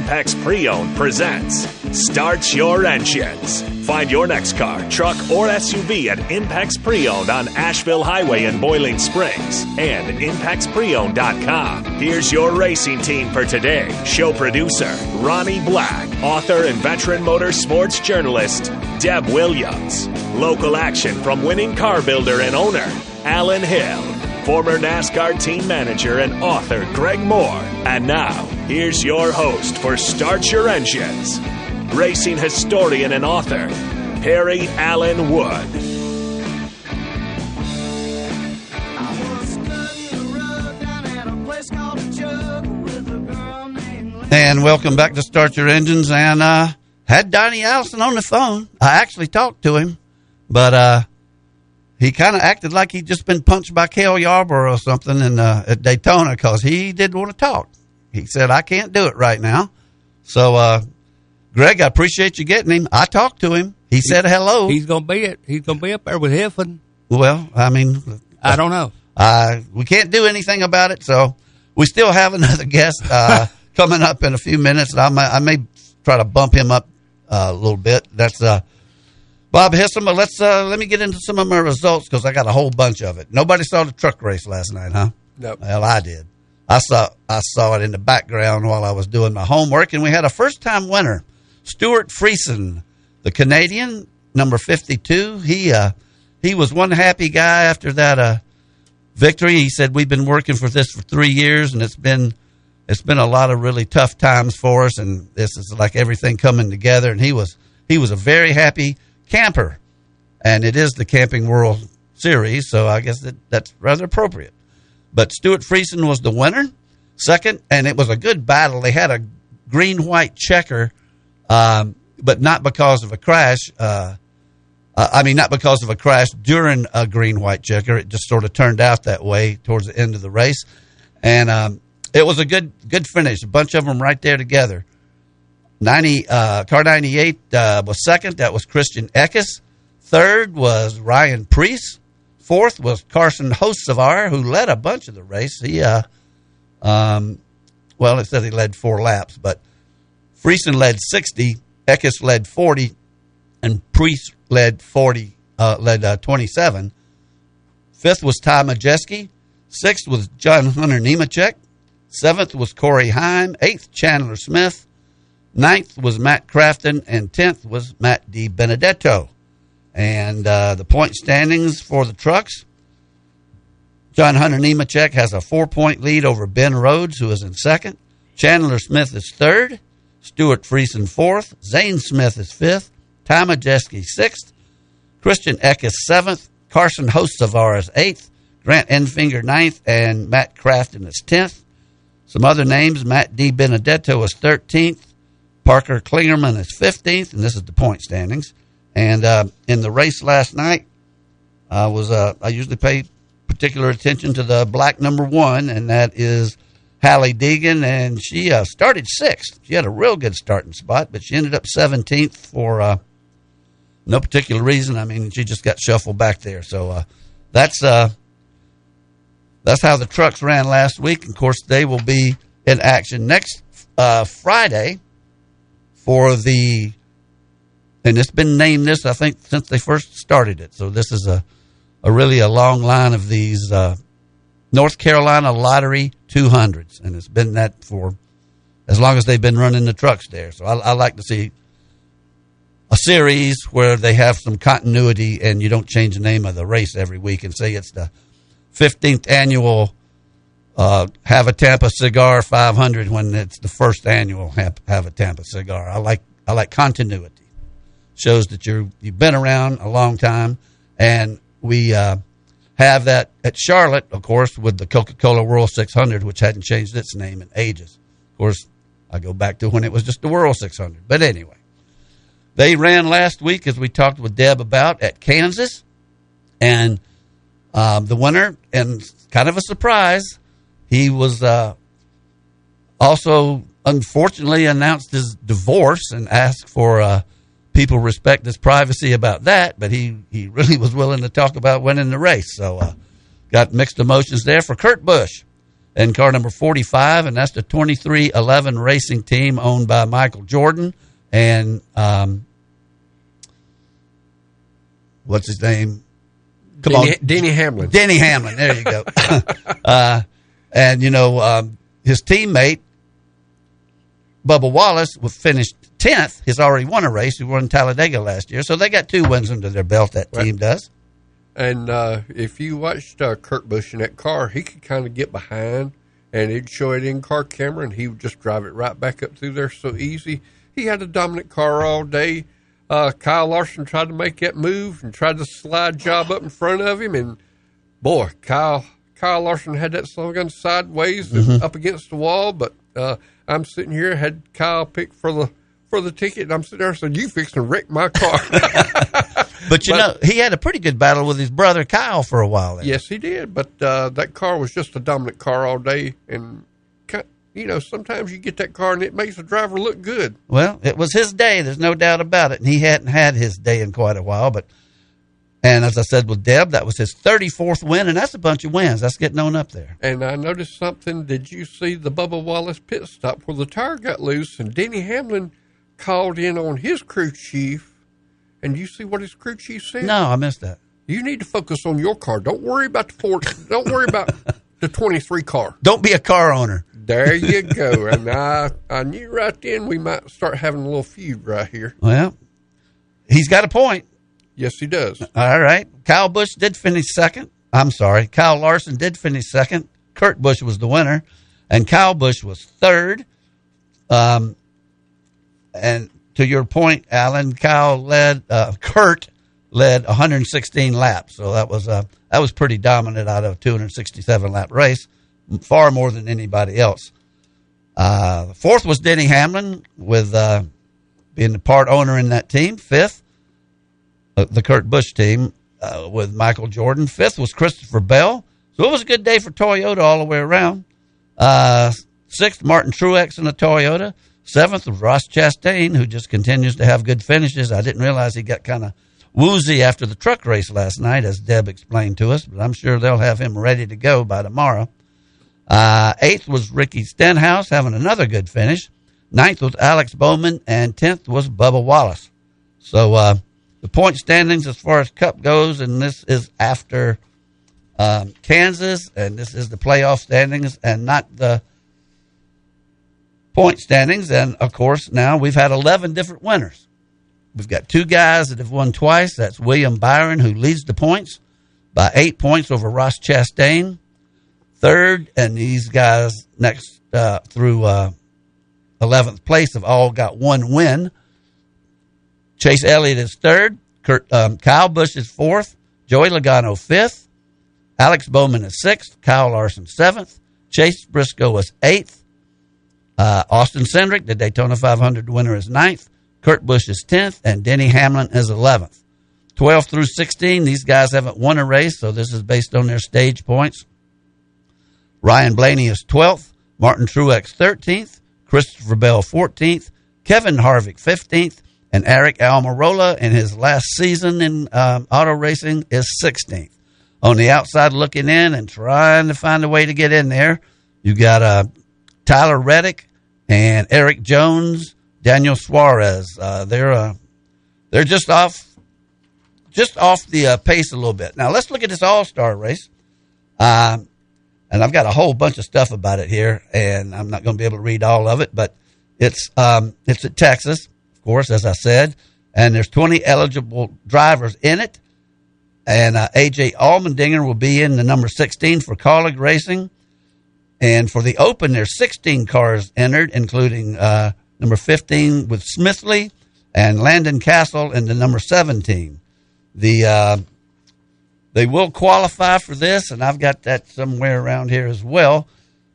engine. Impex Pre-Owned presents Start Your Engines. Find your next car, truck, or SUV at Impex Pre-Owned on Asheville Highway in Boiling Springs and ImpexPreowned.com. Here's your racing team for today. Show producer Ronnie Black, author and veteran motorsports journalist Deb Williams. Local action from winning car builder and owner Alan Hill former NASCAR team manager and author Greg Moore. And now, here's your host for Start Your Engines, racing historian and author, Perry Allen Wood. And welcome back to Start Your Engines. And uh, had Donnie Allison on the phone. I actually talked to him, but uh, he kind of acted like he'd just been punched by Cale Yarborough or something in, uh, at Daytona because he didn't want to talk. He said, I can't do it right now. So, uh, Greg, I appreciate you getting him. I talked to him. He said hello. He's gonna be it. He's gonna be up there with Hiffen. Well, I mean, I don't know. Uh, we can't do anything about it, so we still have another guest uh, coming up in a few minutes. I may, I may try to bump him up uh, a little bit. That's uh, Bob Hissom. But let's uh, let me get into some of my results because I got a whole bunch of it. Nobody saw the truck race last night, huh? Nope. Well, I did. I saw I saw it in the background while I was doing my homework, and we had a first time winner, Stewart Friesen, the Canadian, number fifty two. He uh, he was one happy guy after that uh, victory. He said we've been working for this for three years, and it's been it's been a lot of really tough times for us, and this is like everything coming together. And he was he was a very happy camper, and it is the Camping World Series, so I guess that, that's rather appropriate. But Stewart Friesen was the winner, second, and it was a good battle. They had a green white checker, um, but not because of a crash. Uh, uh, I mean, not because of a crash during a green white checker. It just sort of turned out that way towards the end of the race, and um, it was a good good finish. A bunch of them right there together. Ninety uh, car ninety eight uh, was second. That was Christian Eckes. Third was Ryan Preece. Fourth was Carson Hocevar, who led a bunch of the race. He, uh, um, well, it says he led four laps, but Friesen led 60, Eckes led 40, and Preece led 40, uh, led uh, 27. Fifth was Ty Majeski. Sixth was John Hunter Nemechek. Seventh was Corey Heim. Eighth, Chandler Smith. Ninth was Matt Crafton. And tenth was Matt DiBenedetto. And uh, the point standings for the trucks John Hunter Nemechek has a four point lead over Ben Rhodes, who is in second. Chandler Smith is third. Stewart Friesen fourth. Zane Smith is fifth. Ty Majeski sixth. Christian Eck is seventh. Carson Hocevar is eighth. Grant Enfinger ninth, and Matt Crafton is tenth. Some other names: Matt DiBenedetto is thirteenth. Parker Kligerman is fifteenth, and this is the point standings. And uh, in the race last night, I was uh, I usually pay particular attention to the black number one, and that is Hailie Deegan, and she uh, started sixth. She had a real good starting spot, but she ended up seventeenth for uh, no particular reason. I mean, she just got shuffled back there. So uh, that's uh, that's how the trucks ran last week. Of course, they will be in action next Friday for the and it's been named this I think since they first started it. So this is a a really a long line of these uh, North Carolina Lottery 200s, and it's been that for as long as they've been running the trucks there. So I, I like to see a series where they have some continuity and you don't change the name of the race every week and say it's the 15th annual uh, Have a Tampa Cigar 500 when it's the first annual Have, have a Tampa Cigar. I like I like continuity. Shows that you're you've been around a long time, and we uh, have that at Charlotte, of course, with the Coca Cola World 600, which hadn't changed its name in ages. Of course, I go back to when it was just the World 600. But anyway, they ran last week, as we talked with Deb about, at Kansas. And um, the winner, and kind of a surprise, he was uh, also unfortunately announced his divorce and asked for uh, people respect his privacy about that, but he, he really was willing to talk about winning the race. So, uh, got mixed emotions there for Kurt Busch and car number 45, and that's the 23XI racing team owned by Michael Jordan and, um, what's his name? Come Denny, on. Denny Hamlin. Denny Hamlin. There you go. uh, and, you know, um, his teammate, Bubba Wallace, was finished 10th. He's already won a race. He won Talladega last year. So they got two wins under their belt, that team does. And uh, if you watched uh, Kurt Busch in that car, he could kind of get behind and he'd show it in car camera and he would just drive it right back up through there so easy. He had a dominant car all day. Uh, Kyle Larson tried to make that move and tried to slide job up in front of him. And boy, Kyle Kyle Larson had that slow gun sideways mm-hmm. up against the wall. But uh, I'm sitting here, had Kyle pick for the for the ticket, and I'm sitting there saying, "You fixing to wreck my car." but you but, know, he had a pretty good battle with his brother Kyle for a while. There. Yes, he did. But uh, that car was just a dominant car all day, and you know, sometimes you get that car and it makes the driver look good. Well, it was his day. There's no doubt about it, and he hadn't had his day in quite a while, but. And as I said with Deb, that was his 34th win, and that's a bunch of wins. That's getting on up there. And I noticed something. Did you see the Bubba Wallace pit stop where the tire got loose and Denny Hamlin called in on his crew chief, and you see what his crew chief said? No, I missed that. You need to focus on your car. Don't worry about the Ford. don't worry about the 23 car. Don't be a car owner. There you go. and I, I knew right then we might start having a little feud right here. Well, he's got a point. Yes, he does. All right. Kyle Busch did finish second. I'm sorry. Kyle Larson did finish second. Kurt Busch was the winner, and Kyle Busch was third. Um, and to your point, Alan, Kyle led, uh, Kurt led 116 laps. So that was, uh, that was pretty dominant out of a 267 lap race, far more than anybody else. Uh, fourth was Denny Hamlin with, uh, being the part owner in that team. Fifth, uh, the Kurt Busch team, uh, with Michael Jordan. Fifth was Christopher Bell. So it was a good day for Toyota all the way around. Uh, sixth, Martin Truex in a Toyota. Seventh was Ross Chastain, who just continues to have good finishes. I didn't realize he got kind of woozy after the truck race last night, as Deb explained to us, but I'm sure they'll have him ready to go by tomorrow. Uh, eighth was Ricky Stenhouse having another good finish. Ninth was Alex Bowman, and tenth was Bubba Wallace. So uh, the point standings as far as Cup goes, and this is after um, Kansas, and this is the playoff standings, and not the point standings. And of course, now we've had 11 different winners. We've got two guys that have won twice. That's William Byron, who leads the points by eight points over Ross Chastain. Third, and these guys next uh, through uh, 11th place have all got one win. Chase Elliott is third. Kurt, um, Kyle Busch is fourth. Joey Logano fifth. Alex Bowman is sixth. Kyle Larson seventh. Chase Briscoe was eighth. Uh, Austin Cindric, the Daytona 500 winner, is ninth. Kurt Busch is 10th, and Denny Hamlin is 11th. 12 through 16, these guys haven't won a race, so this is based on their stage points. Ryan Blaney is 12th, Martin Truex 13th, Christopher Bell 14th, Kevin Harvick 15th, and Eric Almirola in his last season in um, auto racing is 16th. On the outside looking in and trying to find a way to get in there, you got uh, Tyler Reddick and Erik Jones, Daniel Suarez. Uh, they're uh, they're just off just off the uh, pace a little bit. Now let's look at this All Star race. Um, and I've got a whole bunch of stuff about it here, and I'm not going to be able to read all of it, but it's um, it's at Texas, course, as I said, and there's 20 eligible drivers in it, and uh, AJ Allmendinger will be in the number 16 for Kaulig Racing, and for the Open, there's 16 cars entered, including uh, number 15 with Smithley and Landon Cassill in the number 17. The uh, they will qualify for this, and I've got that somewhere around here as well.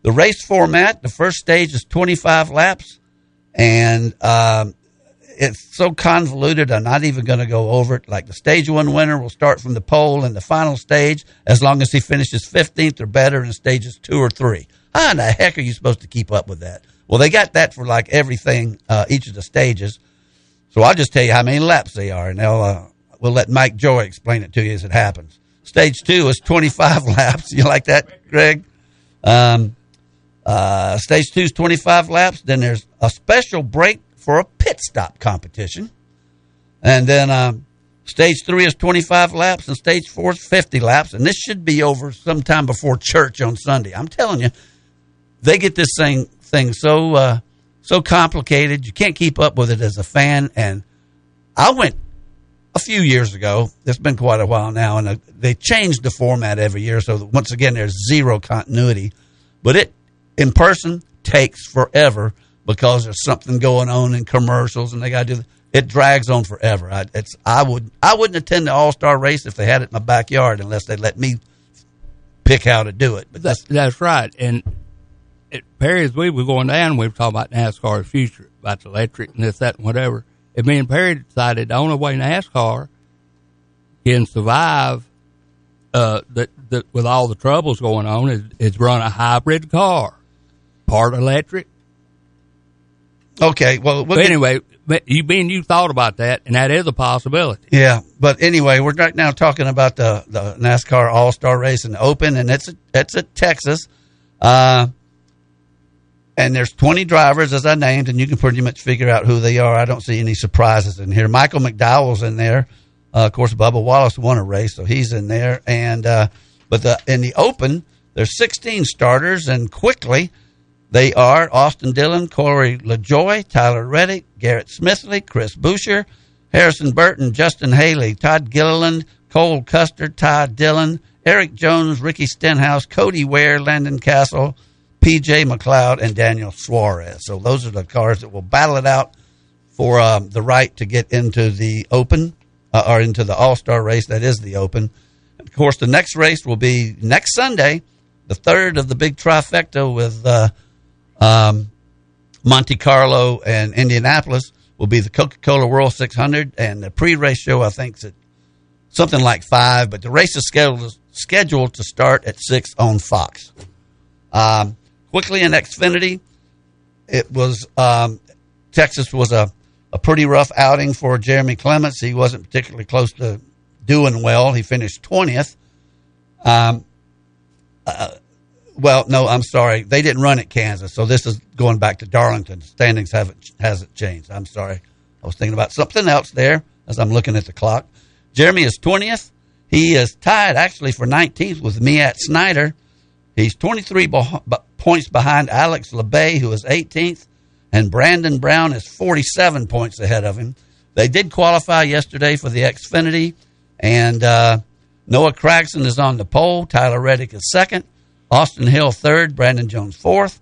The race format: the first stage is 25 laps, and um, it's so convoluted. I'm not even going to go over it. Like the stage one winner will start from the pole in the final stage, as long as he finishes 15th or better in stages two or three. How in the heck are you supposed to keep up with that? Well, they got that for like everything, uh, each of the stages. So I'll just tell you how many laps they are, and they'll uh, we'll let Mike Joy explain it to you as it happens. Stage two is 25 laps. You like that, Greg? Um, uh, stage two is 25 laps. Then there's a special break for a pit stop competition. And then um, stage three is 25 laps, and stage four is 50 laps. And this should be over sometime before church on Sunday. I'm telling you, they get this thing thing so uh, so complicated. You can't keep up with it as a fan. And I went a few years ago. It's been quite a while now, and uh, they changed the format every year. So once again, there's zero continuity. But it in person takes forever because there's something going on in commercials, and they got to do. It drags on forever. I, it's I would I wouldn't attend the All Star race if they had it in my backyard unless they let me pick how to do it. But that's, that's right. And at Perry, as we were going down, we were talking about NASCAR's future, about the electric and this, that, and whatever. And me and Perry decided the only way NASCAR can survive uh, that, that with all the troubles going on is, is run a hybrid car, part electric. Okay, well, but anyway, you being you thought about that, and that is a possibility. Yeah, but anyway, we're right now talking about the the NASCAR All Star Race and Open, and it's it's at Texas. Uh, and there's 20 drivers as I named, and you can pretty much figure out who they are. I don't see any surprises in here. Michael McDowell's in there. Uh, of course, Bubba Wallace won a race, so he's in there. And uh, but the in the Open, there's 16 starters, and quickly they are Austin Dillon, Corey LaJoie, Tyler Reddick, Garrett Smithley, Chris Buescher, Harrison Burton, Justin Haley, Todd Gilliland, Cole Custer, Todd Dillon, Erik Jones, Ricky Stenhouse, Cody Ware, Landon Cassill. BJ McLeod and Daniel Suarez. So those are the cars that will battle it out for um, the right to get into the Open uh, or into the All Star race. That is the Open. Of course, the next race will be next Sunday, the third of the big trifecta with uh, um, Monte Carlo and Indianapolis. Will be the Coca Cola World 600, and the pre race show I think is something like five, but the race is scheduled scheduled to start at six on Fox. Um, quickly in Xfinity, it was um, Texas was a, a pretty rough outing for Jeremy Clements. He wasn't particularly close to doing well. He finished twentieth. Um, uh, well, no, I'm sorry, they didn't run at Kansas, so this is going back to Darlington. Standings haven't hasn't changed. I'm sorry, I was thinking about something else there as I'm looking at the clock. Jeremy is twentieth. He is tied actually for 19th with Myatt Snider. He's 23 points behind Alex Labbe, who is 18th, and Brandon Brown is 47 points ahead of him. They did qualify yesterday for the Xfinity, and uh, Noah Gragson is on the pole. Tyler Reddick is second. Austin Hill third. Brandon Jones fourth.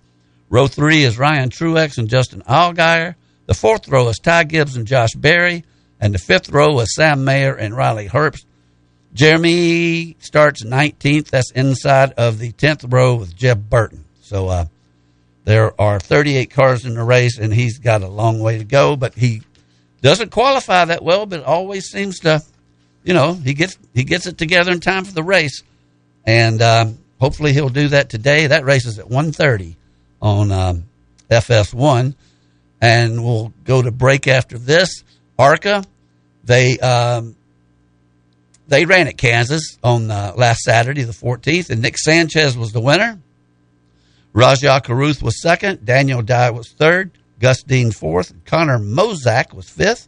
Row three is Ryan Truex and Justin Allgaier. The fourth row is Ty Gibbs and Josh Berry. And the fifth row is Sam Mayer and Riley Herbst. Jeremy starts 19th. That's inside of the 10th row with Jeb Burton. So uh, there are 38 cars in the race, and he's got a long way to go. But he doesn't qualify that well, but always seems to, you know, he gets he gets it together in time for the race, and um, hopefully he'll do that today. That race is at 1:30 on um, FS1, and we'll go to break after this. ARCA, they um, they ran at Kansas on uh, last Saturday, the 14th, and Nick Sanchez was the winner. Rajah Caruth was second. Daniel Dye was third. Gus Dean fourth. Connor Mosack was fifth.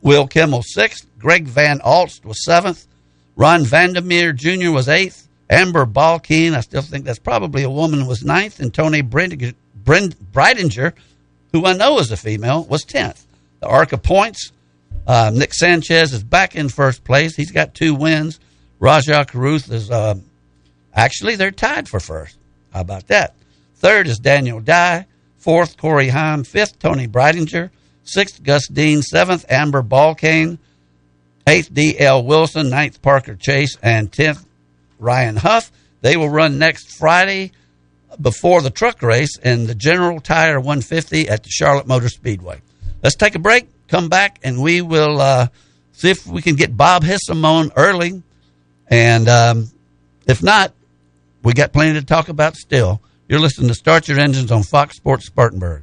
Will Kimmel sixth. Greg Van Alst was seventh. Ron Vandermeir Jr. was eighth. Amber Balcaen, I still think that's probably a woman, was ninth. And Toni Breidinger, who I know is a female, was tenth. The ARCA points uh, Nick Sanchez is back in first place. He's got two wins. Rajah Caruth is uh, actually they're tied for first. How about that? Third is Daniel Dye. Fourth, Corey Heim. Fifth, Toni Breidinger. Sixth, Gus Dean. Seventh, Amber Balcaen. Eighth, D.L. Wilson. Ninth, Parker Chase. And tenth, Ryan Huff. They will run next Friday before the truck race in the General Tire 150 at the Charlotte Motor Speedway. Let's take a break come back and we will uh, see if we can get Bob Hissom on early. And um, if not, we got plenty to talk about still. You're listening to Start Your Engines on Fox Sports Spartanburg.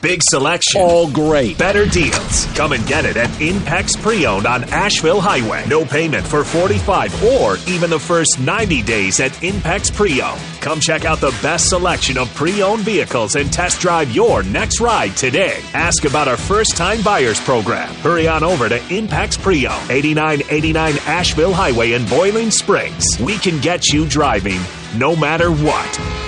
Big selection. All great. Better deals. Come and get it at Impex Pre-Owned on Asheville Highway. No payment for 45 or even the first 90 days at Impex Pre-Owned. Come check out the best selection of pre-owned vehicles and test drive your next ride today. Ask about our first-time buyers program. Hurry on over to Impex Pre-Owned, 8989 Asheville Highway in Boiling Springs. We can get you driving no matter what.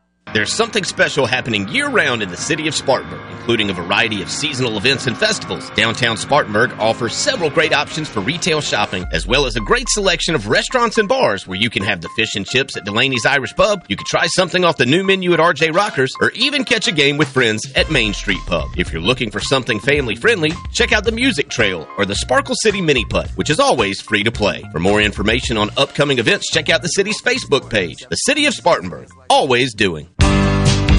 There's something special happening year round in the city of Spartanburg, including a variety of seasonal events and festivals. Downtown Spartanburg offers several great options for retail shopping, as well as a great selection of restaurants and bars where you can have the fish and chips at Delaney's Irish Pub, you can try something off the new menu at RJ Rockers, or even catch a game with friends at Main Street Pub. If you're looking for something family friendly, check out the Music Trail or the Sparkle City Mini Putt, which is always free to play. For more information on upcoming events, check out the city's Facebook page. The City of Spartanburg, always doing.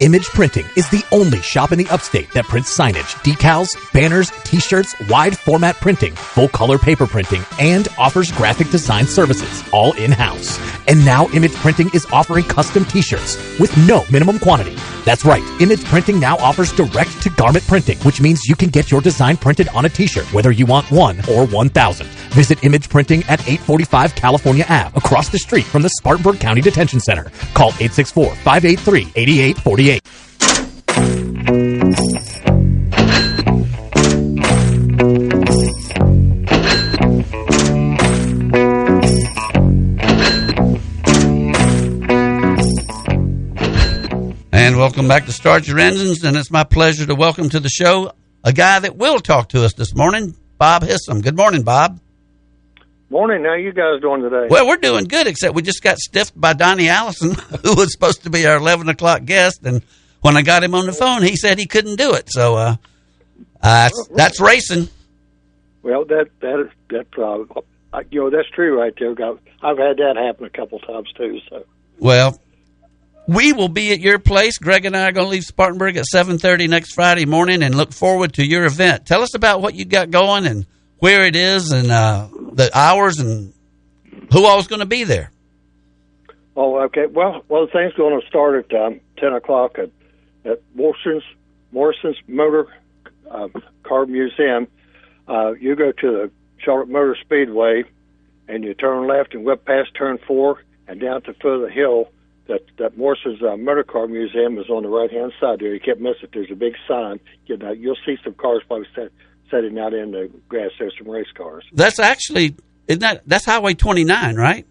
Image Printing is the only shop in the upstate that prints signage, decals, banners, t-shirts, wide format printing, full color paper printing, and offers graphic design services, all in-house. And now Image Printing is offering custom t-shirts with no minimum quantity. That's right, Image Printing now offers direct to garment printing, which means you can get your design printed on a t-shirt, whether you want one or 1,000. Visit Image Printing at 845 California Ave, across the street from the Spartanburg County Detention Center. Call 864-583-8848. And welcome back to Start Your Engines. And it's my pleasure to welcome to the show a guy that will talk to us this morning, Bob Hissom. Good morning, Bob. Morning. How you guys doing today? Well, we're doing good, except we just got stiffed by Donnie Allison, who was supposed to be our 11 o'clock guest. And when I got him on the phone, he said he couldn't do it. So uh, uh, that's, racing. Well, that that is that uh, you know that's true right there. I've had that happen a couple times too. So Well, we will be at your place. Greg and I are going to leave Spartanburg at 7.30 next Friday morning and look forward to your event. Tell us about what you got going and where it is and uh, the hours and who all's going to be there. Oh, okay. Well, well, the thing's going to start at um, ten o'clock at at Morrison's Morrison's Motor uh, Car Museum. Uh, you go to the Charlotte Motor Speedway, and you turn left and whip past turn four and down to the foot of the hill. That that Morrison's uh, Motor Car Museum is on the right hand side there. You can't miss it. There's a big sign. You know, you'll see some cars probably set, setting out in the grass. There's some race cars. That's actually, isn't that, that's Highway 29, right?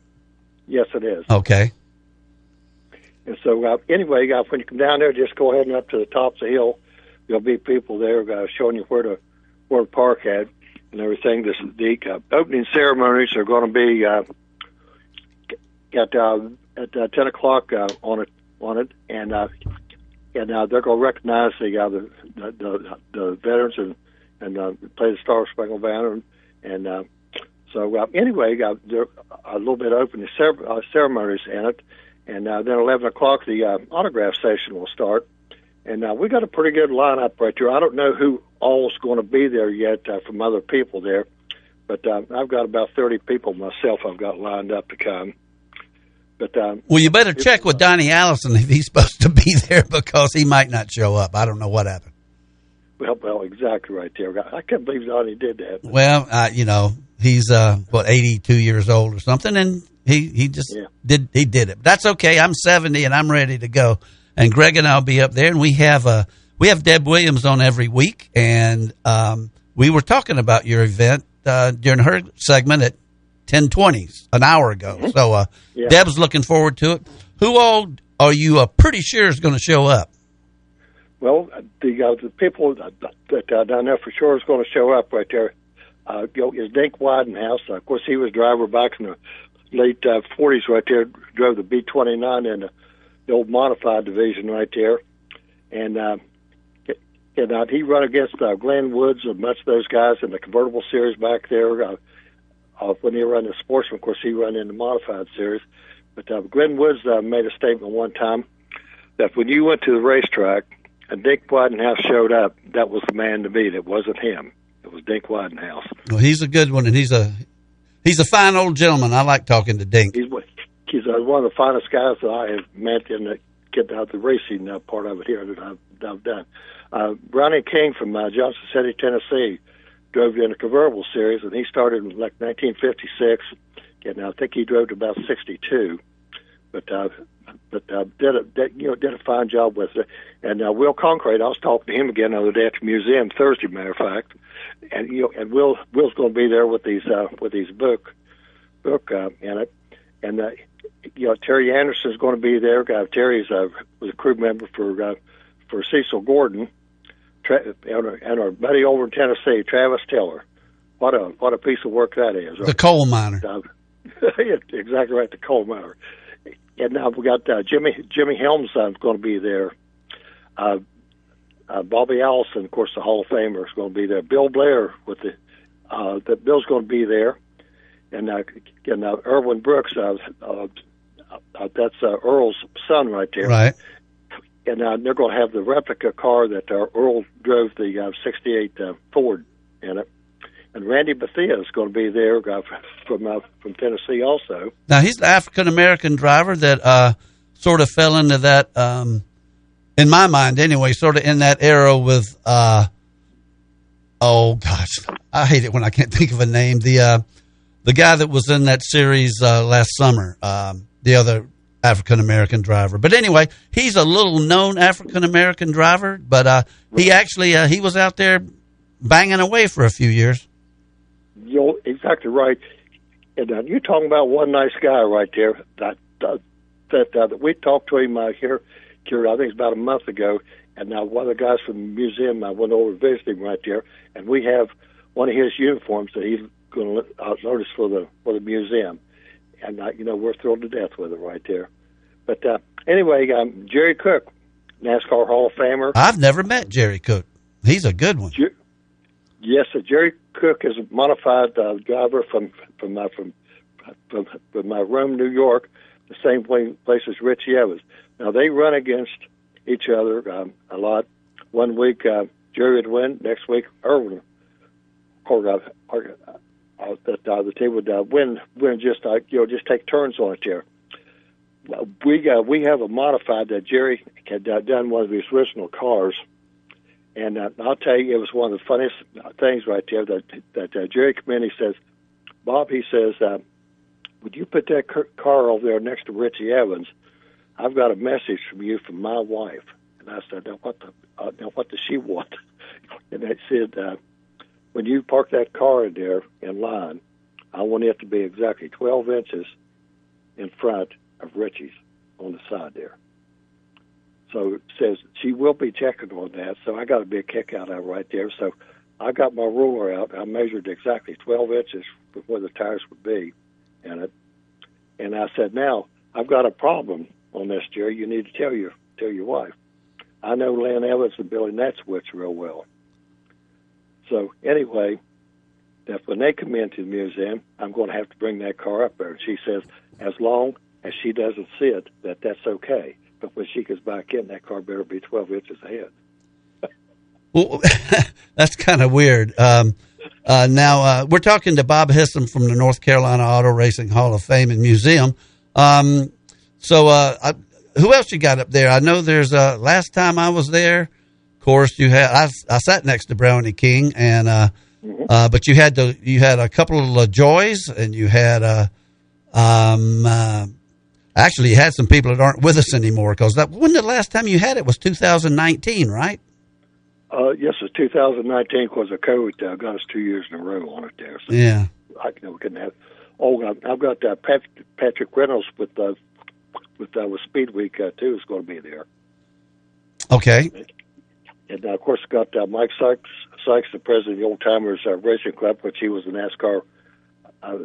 Yes, it is. Okay. And so, uh, anyway, uh, when you come down there, just go ahead and up to the top of the hill. There'll be people there uh, showing you where to where to park at and everything. This the uh, opening ceremonies are going to be uh, at uh, at uh, ten o'clock uh, on it on it, and uh, and uh, they're going to recognize the, uh, the, the the the veterans and and uh, play the Star Spangled Banner and, and uh, so uh, anyway, uh, a little bit of opening cer- uh, ceremonies in it, and uh, then eleven o'clock the uh, autograph session will start. And uh, we got a pretty good lineup right there. I don't know who all's going to be there yet uh, from other people there, but uh, I've got about thirty people myself. I've got lined up to come. But um, Well, you better check with Donnie Allison if he's supposed to be there because he might not show up. I don't know what happened. Well, well, exactly right there. I can't believe Donnie did that. Well, uh, you know, he's uh, what eighty two years old or something, and he he just Yeah. did he did it. But that's okay. I'm seventy and I'm ready to go. And Greg and I'll be up there, and we have uh we have Deb Williams on every week, and um, we were talking about your event uh, during her segment at ten twenties an hour ago. So uh, Yeah. Deb's looking forward to it. Who all are you uh, pretty sure is going to show up? Well, the uh, the people that, that uh, down there for sure is going to show up right there. Uh, you know, is Dink Widenhouse. of course, he was driver back in the late uh, 40s right there. Drove the B29 in the, the old modified division right there, and uh, and uh, he run against uh, Glenn Woods and much of those guys in the convertible series back there. Uh, uh, when he ran the sportsman, of course, he ran in the modified series. But uh, Glenn Woods uh, made a statement one time that when you went to the racetrack and Dink Widenhouse showed up, that was the man to beat. It wasn't him. It was Dink Widenhouse. Well, he's a good one, and he's a he's a fine old gentleman. I like talking to Dink. He's one- he's uh, one of the finest guys that I have met in the get out the racing uh, part of it here that I've, that I've done. Uh, Brownie King from uh, Johnson City, Tennessee, drove in a convertible series, and he started in like 1956, and I think he drove to about 62. But uh, but uh, did a did, you know did a fine job with it. And uh, Will Concrete, I was talking to him again the other day at the museum Thursday, matter of fact, and you know and Will Will's going to be there with these uh, with these book book uh, in it, and uh, you know Terry Anderson's going to be there. Uh, Terry's uh, was a crew member for uh, for Cecil Gordon, Tra- and, our, and our buddy over in Tennessee, Travis Taylor. What a what a piece of work that is. The coal miner. Uh, exactly right, the coal miner. And now we got uh, Jimmy Jimmy Helms uh, going to be there. Uh, uh, Bobby Allison, of course, the Hall of Famer, is going to be there. Bill Blair with the uh, that Bill's going to be there, and uh, and uh, Erwin Brooks, uh, uh, uh, that's uh, Earl's son right there. Right. And uh, they're going to have the replica car that uh, Earl drove the uh, '68 uh, Ford in it. And Randy Bethea is going to be there uh, from uh, from Tennessee also. Now he's the African American driver that uh, sort of fell into that, um, in my mind anyway, sort of in that era with, uh, oh gosh, I hate it when I can't think of a name. The uh, the guy that was in that series uh, last summer, um, the other African American driver. But anyway, he's a little known African American driver, but uh, he actually uh, he was out there banging away for a few years. You're exactly right. And uh, you're talking about one nice guy right there. That uh, that uh, that we talked to him uh, here Cure, I think it's about a month ago, and now one of the guys from the museum, I went over to visit him right there, and we have one of his uniforms that he's going to uh, notice for the for the museum, and uh, you know we're thrilled to death with it right there. But uh, anyway, um, Jerry Cook, NASCAR Hall of Famer. I've never met Jerry Cook. He's a good one. Jer- yes, uh, Jerry Cook is a modified uh, driver from from my from from, from my Rome, New York, the same place, as Richie Evans. Now they run against each other um, a lot. One week uh, Jerry would win, next week Irwin or, uh, or uh, that uh, the team would uh, win win just uh, you know just take turns on it there. We uh, we have a modified that Jerry had uh, done one of his original cars, and uh, I'll tell you it was one of the funniest things right there that that uh, Jerry. He says, "Bob," he says, uh, "Would you put that car over there next to Richie Evans? I've got a message from you from my wife." And I said, "Now what the uh, now what does she want?" and they said. Uh, when you park that car in there in line, I want it to be exactly 12 inches in front of Richie's on the side there. So says she will be checking on that. So I got a big kick out of right there. So I got my ruler out. I measured exactly 12 inches where the tires would be in it. And I said, now I've got a problem on this, Jerry. You need to tell your tell your wife. I know Lynn Evans and Billy Nacewicz real well. So anyway, if when they come into the museum, I'm going to have to bring that car up there. And she says, as long as she doesn't see it, that that's okay. But when she goes back in, that car better be 12 inches ahead. well, that's kind of weird. Um, uh, now uh, we're talking to Bob Hissom from the North Carolina Auto Racing Hall of Fame and Museum. Um, so, uh, I, who else you got up there? I know there's uh, last time I was there of course, you had I, I sat next to Brownie King, and uh, mm-hmm. uh, but you had the you had a couple of LaJoies, and you had uh, um, uh, actually you had some people that aren't with us anymore because that when the last time you had it was 2019, right? Uh, yes, it's 2019 because of COVID uh, got us two years in a row on it there. So yeah, I you know, we couldn't have. Oh, I've got uh, Patrick, Patrick Reynolds with uh, with uh, with Speed Week uh, too is going to be there. Okay. And uh, of course, got uh, Mike Sykes, Sykes, the president of the Old Timers uh, Racing Club, which he was a NASCAR uh,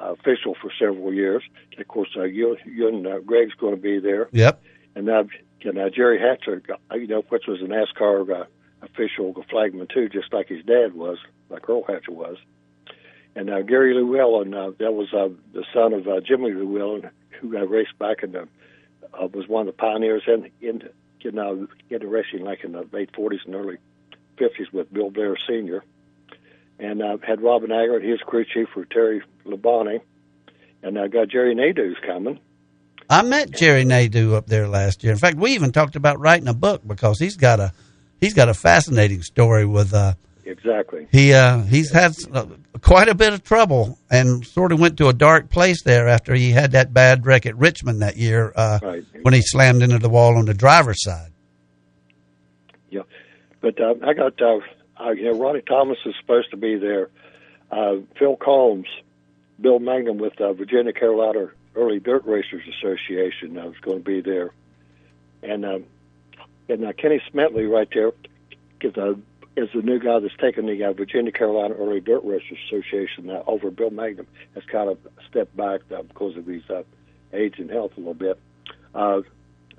official for several years. Of course, uh, you, you and uh, Greg's going to be there. Yep. And now, and, uh, Jerry Hatcher, uh, you know, which was a NASCAR uh, official flagman too, just like his dad was, like Earl Hatcher was. And uh, Gary Llewellyn, uh, that was uh, the son of uh, Jimmy Llewellyn, who got raced back in the, uh, was one of the pioneers in, in you know, into racing like in the late 40s and early 50s with Bill Blair Sr. And I've had Robin Aggert, he's crew chief for Terry Labonte. And I got Jerry Nadeau's coming. I met Jerry Nadeau up there last year. In fact, we even talked about writing a book because he's got a he's got a fascinating story with uh exactly. He uh he's had uh, quite a bit of trouble and sort of went to a dark place there after he had that bad wreck at Richmond that year uh, right. when he slammed into the wall on the driver's side. Yeah, but uh, I got uh, uh, you know Ronnie Thomas is supposed to be there. Uh, Phil Combs, Bill Mangum with uh, Virginia Carolina Early Dirt Racers Association uh, is going to be there, and uh, and uh, Kenny Smetley right there because uh, is the new guy that's taken the uh, Virginia Carolina Early Dirt Racers Association uh, over Bill Mangum has kind of stepped back uh, because of his uh, age and health a little bit. Uh,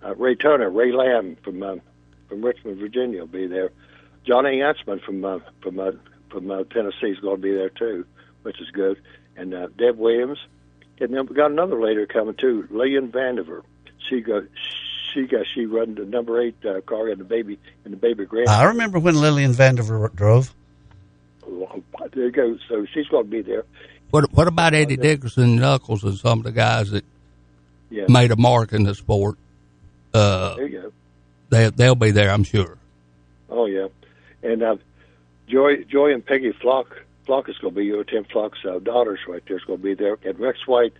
uh, Ray Turner, Ray Lamb from uh, from Richmond, Virginia, will be there. Johnny Ansman from uh, from uh, from uh, Tennessee is going to be there too, which is good. And uh, Deb Williams, and then we got another lady coming too, Lillian Vandiver. She go she got she run the number eight uh, car in the baby in the baby grand. I remember when Lillian Vandiver drove. There you go. So she's going to be there. What What about Eddie Dickerson, Knuckles, and some of the guys that yeah. made a mark in the sport? Uh, there you go. They they'll be there, I'm sure. Oh yeah, and uh, Joy Joy and Peggy Flock Flock is going to be your Tim Flock's uh, daughters right there is going to be there, and Rex White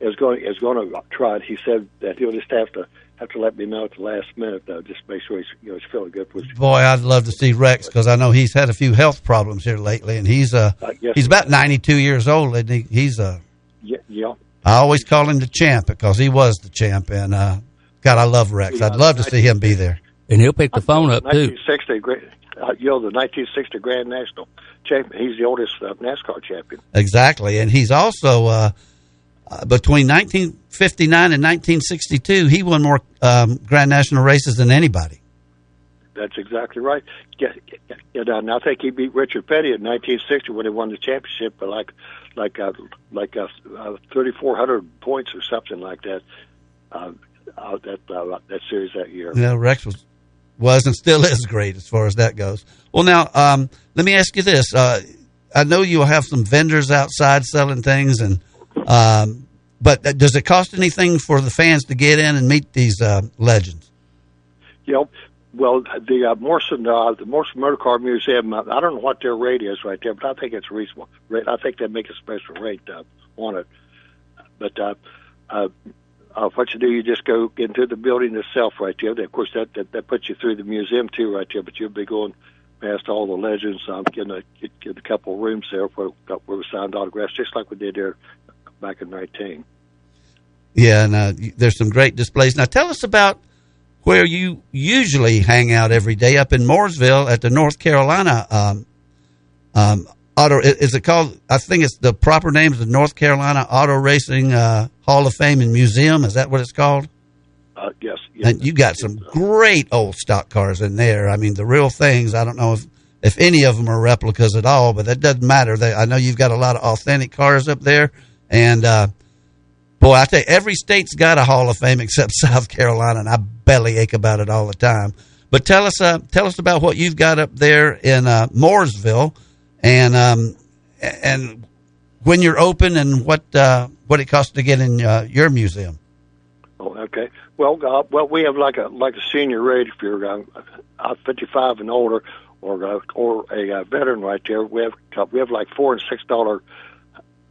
is going is going to try it. He said that he'll just have to have to let me know at the last minute though, just make sure he's you know he's feeling good. With Boy, I'd love to see Rex because I know he's had a few health problems here lately, and he's uh, uh yes, he's about ninety two years old, and he, he's uh yeah, yeah. I always call him the champ because he was the champ, and uh, God, I love Rex. I'd love to see him be there. And he'll pick the phone up too. Sixty, great, uh, you know, the 1960 Grand National champion. He's the oldest uh, NASCAR champion. Exactly, and he's also uh, uh, between 1959 and 1962, he won more um, Grand National races than anybody. That's exactly right. Yeah, yeah, yeah, and I think he beat Richard Petty in 1960 when he won the championship, but like like uh, like uh, uh, 3,400 points or something like that. Uh, uh, that uh, that series that year. Yeah, Rex was was and still is great as far as that goes. Well, now um, let me ask you this: uh, I know you'll have some vendors outside selling things, and um, but does it cost anything for the fans to get in and meet these uh, legends? Know, well, the uh, Morrison, uh, the Morrison Motor Car Museum. Uh, I don't know what their rate is right there, but I think it's reasonable. Rate. I think they make a special rate uh, on it. But uh, uh, uh, what you do, you just go into the building itself right there. Of course, that, that that puts you through the museum too, right there. But you'll be going past all the legends. Um, getting a get, get a couple of rooms there where where we signed autographs, just like we did there back in nineteen. Yeah, and uh, there's some great displays. Now, tell us about where you usually hang out every day up in Mooresville at the North Carolina um, um, Auto. Is it called? I think it's the proper name is the North Carolina Auto Racing uh, Hall of Fame and Museum. Is that what it's called? Uh, yes, yes. And you got some great old stock cars in there. I mean, the real things. I don't know if if any of them are replicas at all, but that doesn't matter. They, I know you've got a lot of authentic cars up there, and uh, boy, I tell you, every state's got a Hall of Fame except South Carolina, and I bellyache about it all the time. But tell us, uh, tell us about what you've got up there in uh, Mooresville, and um, and when you're open, and what uh, what it costs to get in uh, your museum. Oh, okay. Well, uh, well, we have like a like a senior rate if you're uh, uh, 55 and older, or uh, or a uh, veteran right there. We have we have like four and six dollar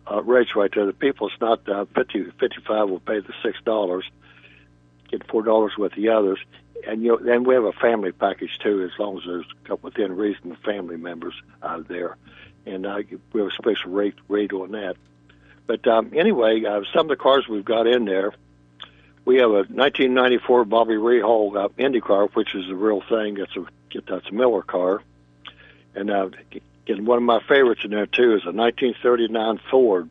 uh, rates right there. The people, it's not uh, 50 55 will pay the six dollars, get four dollars with the others, and you know, then we have a family package too, as long as there's within reason family members out there, and uh, we have a special rate rate on that. But um, anyway, uh, some of the cars we've got in there we have a 1994 Bobby Rahal uh, Indy car, which is the real thing. It's a that's a Miller car, and uh, and one of my favorites in there too is a 1939 Ford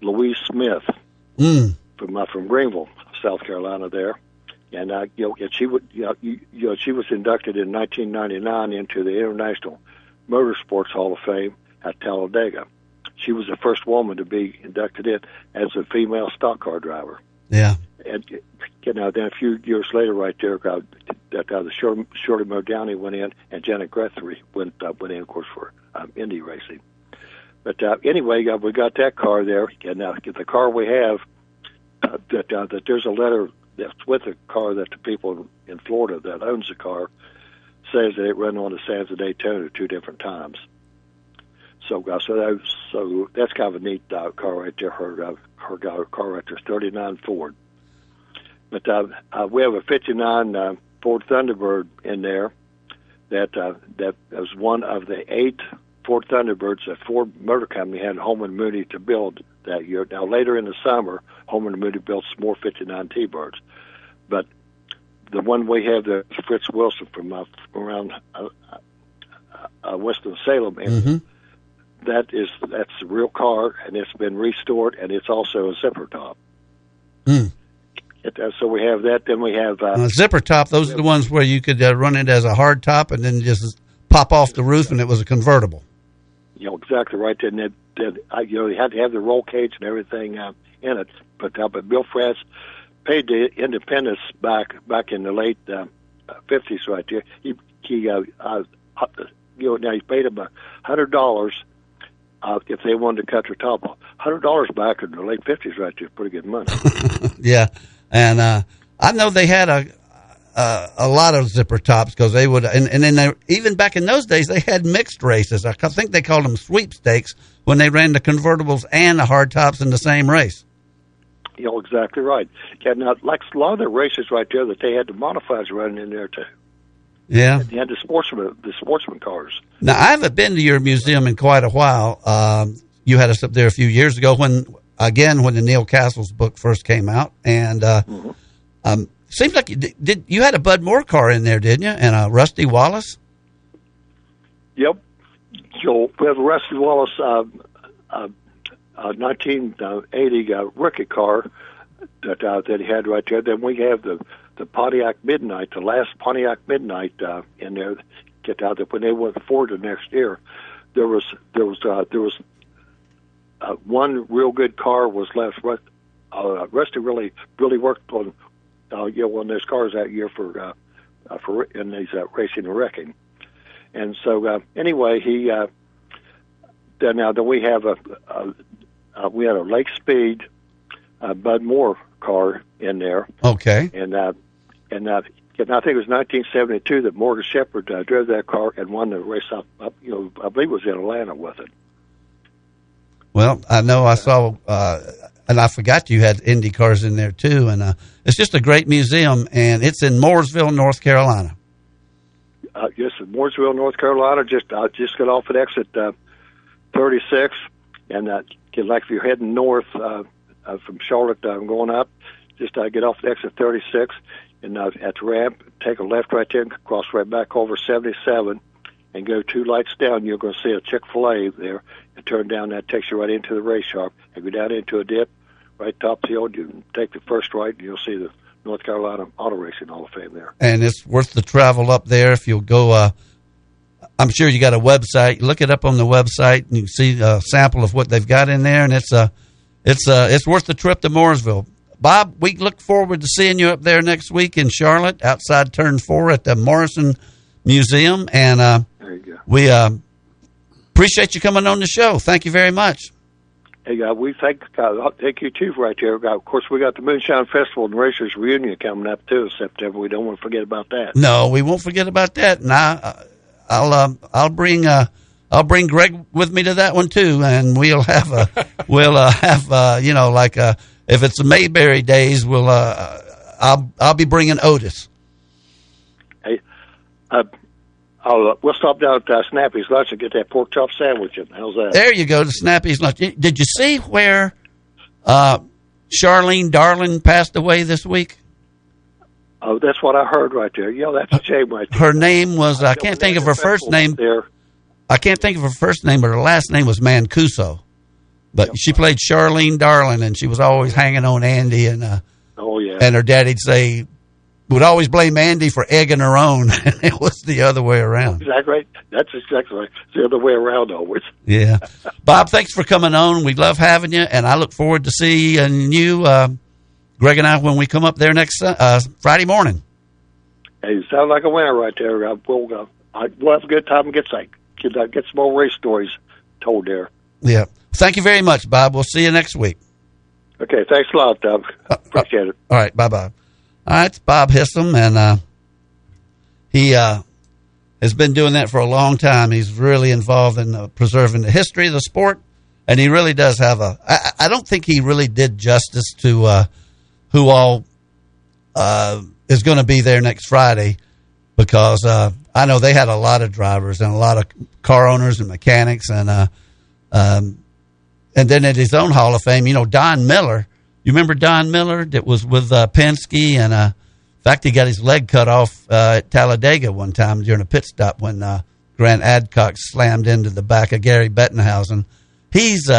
Louise Smith mm. from uh, from Greenville, South Carolina. There, and uh, you know, she would you know, you, you know she was inducted in 1999 into the International Motorsports Hall of Fame at Talladega. She was the first woman to be inducted in as a female stock car driver Yeah. and you know, then a few years later, right there, uh, that uh, the Shirley, Shirley Muldowney went in, and Janet Guthrie went uh, went in, of course, for um, Indy racing. But uh, anyway, uh, we got that car there, and now uh, the car we have, uh, that uh, that there's a letter that's with the car that the people in Florida that owns the car says that it ran on the Sands of Daytona two different times. So, uh, so that, so that's kind of a neat uh, car right there. Her uh, her car right there, 39 Ford. But uh, uh, we have a 59 uh, Ford Thunderbird in there that uh, that was one of the eight Ford Thunderbirds that Ford Motor Company had Holman Moody to build that year. Now later in the summer, Holman Moody built some more 59 T-Birds, but the one we have there is Fritz Wilson from uh, from around uh, uh, Winston-Salem, and Mm-hmm. that is that's the real car, and it's been restored, and it's also a zipper top. Mm. It, uh, so we have that. Then we have uh, Uh, zipper top. Those are the ones where you could uh, run it as a hard top and then just pop off the roof, and it was a convertible. you know exactly right. Then that, that I, you know you had to have the roll cage and everything uh, in it. But uh, but Bill France paid the independents back back in the late uh, fifties, right there. He he uh, uh, uh, you know now he paid them a hundred dollars. Uh, if they wanted to cut their top off, hundred dollars back in the late fifties, right there, pretty good money. yeah, and uh, I know they had a a, a lot of zipper tops because they would, and, and then they, even back in those days they had mixed races. I think they called them sweepstakes when they ran the convertibles and the hard tops in the same race. You know exactly right. Yeah, now like a lot of the races right there that they had the modifieds running in there too. Yeah. They had the sportsman the sportsman cars. Now I haven't been to your museum in quite a while. Um, you had us up there a few years ago when, again, when the Neil Castles book first came out, and uh, um, seems like you did, did. You had a Bud Moore car in there, didn't you? And a Rusty Wallace. Yep. So we have a Rusty Wallace uh, uh, uh, 1980 uh, rookie car that uh, that he had right there. Then we have the the Pontiac Midnight, the last Pontiac Midnight uh, in there. Get out there when they went forward the next year. There was there was uh, there was uh, one real good car was left. Rust, uh, Rusty really really worked on uh, you know on those cars that year for uh, uh, for in these uh, racing and wrecking. And so uh, anyway, he uh, then now then we have a, a, a we had a Lake Speed uh, Bud Moore car in there, Okay. and uh, and uh, and I think it was 1972 that Morgan Shepherd uh, drove that car and won the race up, up you know I believe it was in Atlanta with it. Well, I know I saw, uh, and I forgot you had Indy cars in there too. And uh, it's just a great museum, and it's in Mooresville, North Carolina. uh, in Mooresville, North Carolina. Just I just got off at exit uh, 36, and uh, get like if you're heading north uh, uh, from Charlotte, uh, going up, just uh, get off at exit 36, and uh, at the ramp, take a left right there, cross right back over 77, and go two lights down. You're going to see a Chick Fil A there, and turn down. That takes you right into the race shop, and go down into a dip, right top of the hill. You take the first right, and you'll see the North Carolina Auto Racing Hall of Fame there. and it's worth the travel up there if you'll go. Uh, I'm sure you got a website. Look it up on the website, and you can see a sample of what they've got in there, and it's uh, it's uh, it's worth the trip to Mooresville. Bob, we look forward to seeing you up there next week in Charlotte, outside Turn Four at the Morrison Museum, and uh, There you go. we uh, appreciate you coming on the show. Thank you very much. Hey, God, we thank uh, thank you too right there. Of course, we got the Moonshine Festival and Racers Reunion coming up too in September. We don't want to forget about that. No, we won't forget about that. And I, I'll, um, I'll bring, uh, I'll bring Greg with me to that one too, and we'll have a, we'll uh, have, uh, you know, like uh, if it's the Mayberry days, we'll, uh, I'll, I'll be bringing Otis. Hey, uh, I'll uh, we'll stop down at uh, Snappy's lunch and get that pork chop sandwich. In. How's that? There you go, the Snappy's lunch. Did you see where uh, Charlene Darling passed away this week? Oh, that's what I heard right there. Yeah, that's a shame right there. Her name was I can't think of her first name. There. I can't think of her first name, but her last name was Mancuso. But she played Charlene Darling, and she was always hanging on Andy, and uh, Oh yeah. and her daddy'd say would always blame Andy for egging her on, and it was the other way around. Exactly right. That's exactly right. It's the other way around always. Yeah, Bob, thanks for coming on. We love having you, and I look forward to seeing you, uh, Greg and I, when we come up there next uh, Friday morning. Hey, you sound like a winner right there. Uh, we'll, uh, I, we'll have a good time and get like get, uh, get some more race stories told there. Yeah, thank you very much, Bob. We'll see you next week. Okay, thanks a lot, Doug. Appreciate it. All right, bye bye. All right, it's Bob Hissom, and uh, he uh, has been doing that for a long time. He's really involved in uh, preserving the history of the sport, and he really does have a. I, I don't think he really did justice to uh, who all uh, is going to be there next Friday, because uh, I know they had a lot of drivers and a lot of car owners and mechanics, and uh, um, and then at his own Hall of Fame, you know, Don Miller. You remember Don Miller that was with uh, Penske, and uh, in fact, he got his leg cut off uh, at Talladega one time during a pit stop when uh, Grant Adcock slammed into the back of Gary Bettenhausen. He's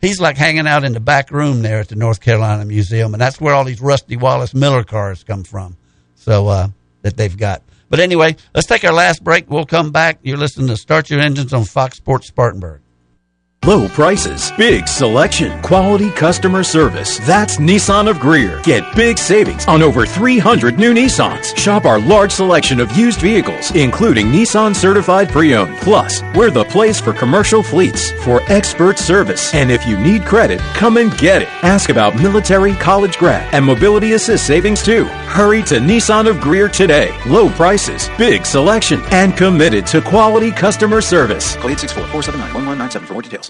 he's like hanging out in the back room there at the North Carolina Museum, and that's where all these Rusty Wallace Miller cars come from. So uh, that they've got. But anyway, let's take our last break. We'll come back. You're listening to Start Your Engines on Fox Sports Spartanburg. Low prices, big selection, quality customer service. That's Nissan of Greer. Get big savings on over 300 new Nissans. Shop our large selection of used vehicles, including Nissan certified pre-owned. Plus, we're the place for commercial fleets for expert service. And if you need credit, come and get it. Ask about military, college grad, and mobility assist savings too. Hurry to Nissan of Greer today. Low prices, big selection, and committed to quality customer service. Call 864-479-1197 for more details.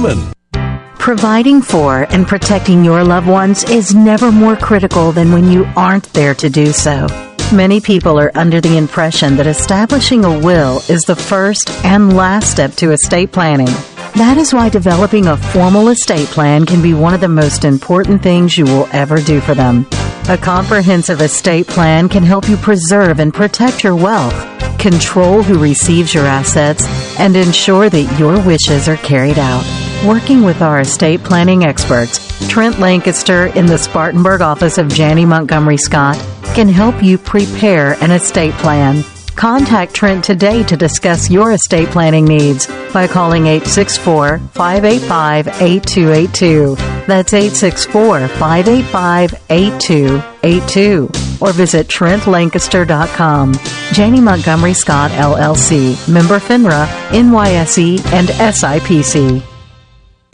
Providing for and protecting your loved ones is never more critical than when you aren't there to do so. Many people are under the impression that establishing a will is the first and last step to estate planning. That is why developing a formal estate plan can be one of the most important things you will ever do for them. A comprehensive estate plan can help you preserve and protect your wealth, control who receives your assets, and ensure that your wishes are carried out. Working with our estate planning experts, Trent Lancaster in the Spartanburg office of Janney Montgomery Scott can help you prepare an estate plan. Contact Trent today to discuss your estate planning needs by calling 864 585 8282. That's 864 585 8282. Or visit TrentLancaster.com. Janney Montgomery Scott LLC, member FINRA, NYSE, and SIPC.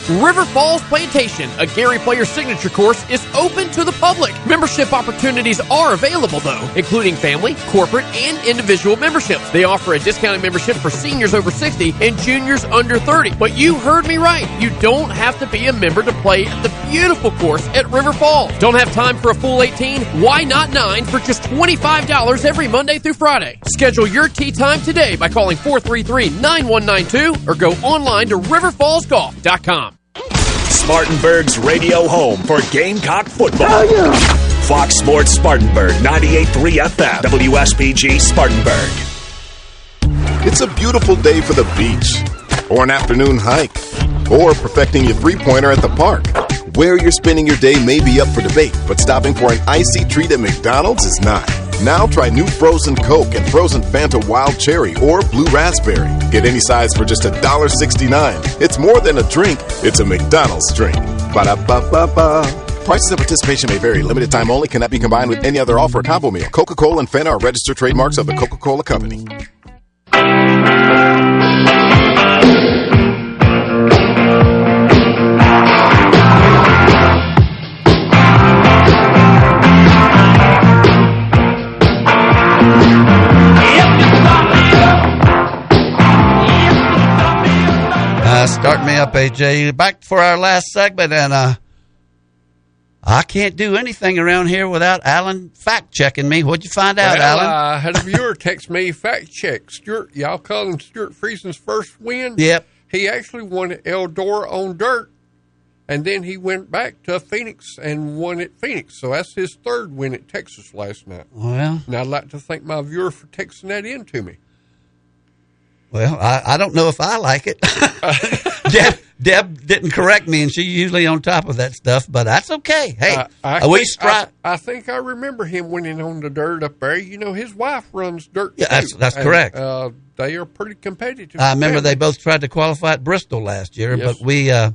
River Falls Plantation, a Gary Player signature course, is open to the public. Membership opportunities are available, though, including family, corporate, and individual memberships. They offer a discounted membership for seniors over 60 and juniors under 30. But you heard me right. You don't have to be a member to play at the beautiful course at River Falls. Don't have time for a full 18? Why not 9 for just $25 every Monday through Friday? Schedule your tee time today by calling 433 9192 or go online to riverfallsgolf.com. Spartanburg's radio home for Gamecock football. Fox Sports Spartanburg, 98.3 FM, WSPG Spartanburg. It's a beautiful day for the beach, or an afternoon hike, or perfecting your three pointer at the park. Where you're spending your day may be up for debate, but stopping for an icy treat at McDonald's is not. Now try new frozen Coke and frozen Fanta Wild Cherry or Blue Raspberry. Get any size for just $1.69. It's more than a drink, it's a McDonald's drink. Ba da ba ba ba. Prices and participation may vary. Limited time only cannot be combined with any other offer or combo meal. Coca Cola and Fanta are registered trademarks of the Coca Cola Company. Me up, AJ. Back for our last segment, and uh, I can't do anything around here without Alan fact checking me. What'd you find out, well, Alan? I had a viewer text me fact check. Stewart, y'all call him Stewart Friesen's first win. Yep. He actually won at Eldora on dirt, and then he went back to Phoenix and won at Phoenix. So that's his third win at Texas last night. Well, and I'd like to thank my viewer for texting that in to me. Well, I, I don't know if I like it. Deb, Deb didn't correct me, and she's usually on top of that stuff, but that's okay. Hey, I, I we think, strive. I, I think I remember him winning on the dirt up there. You know, his wife runs dirt. Yeah, that's- too, that's and, correct. Uh, they are pretty competitive. I remember they both tried to qualify at Bristol last year, Yes. but we uh,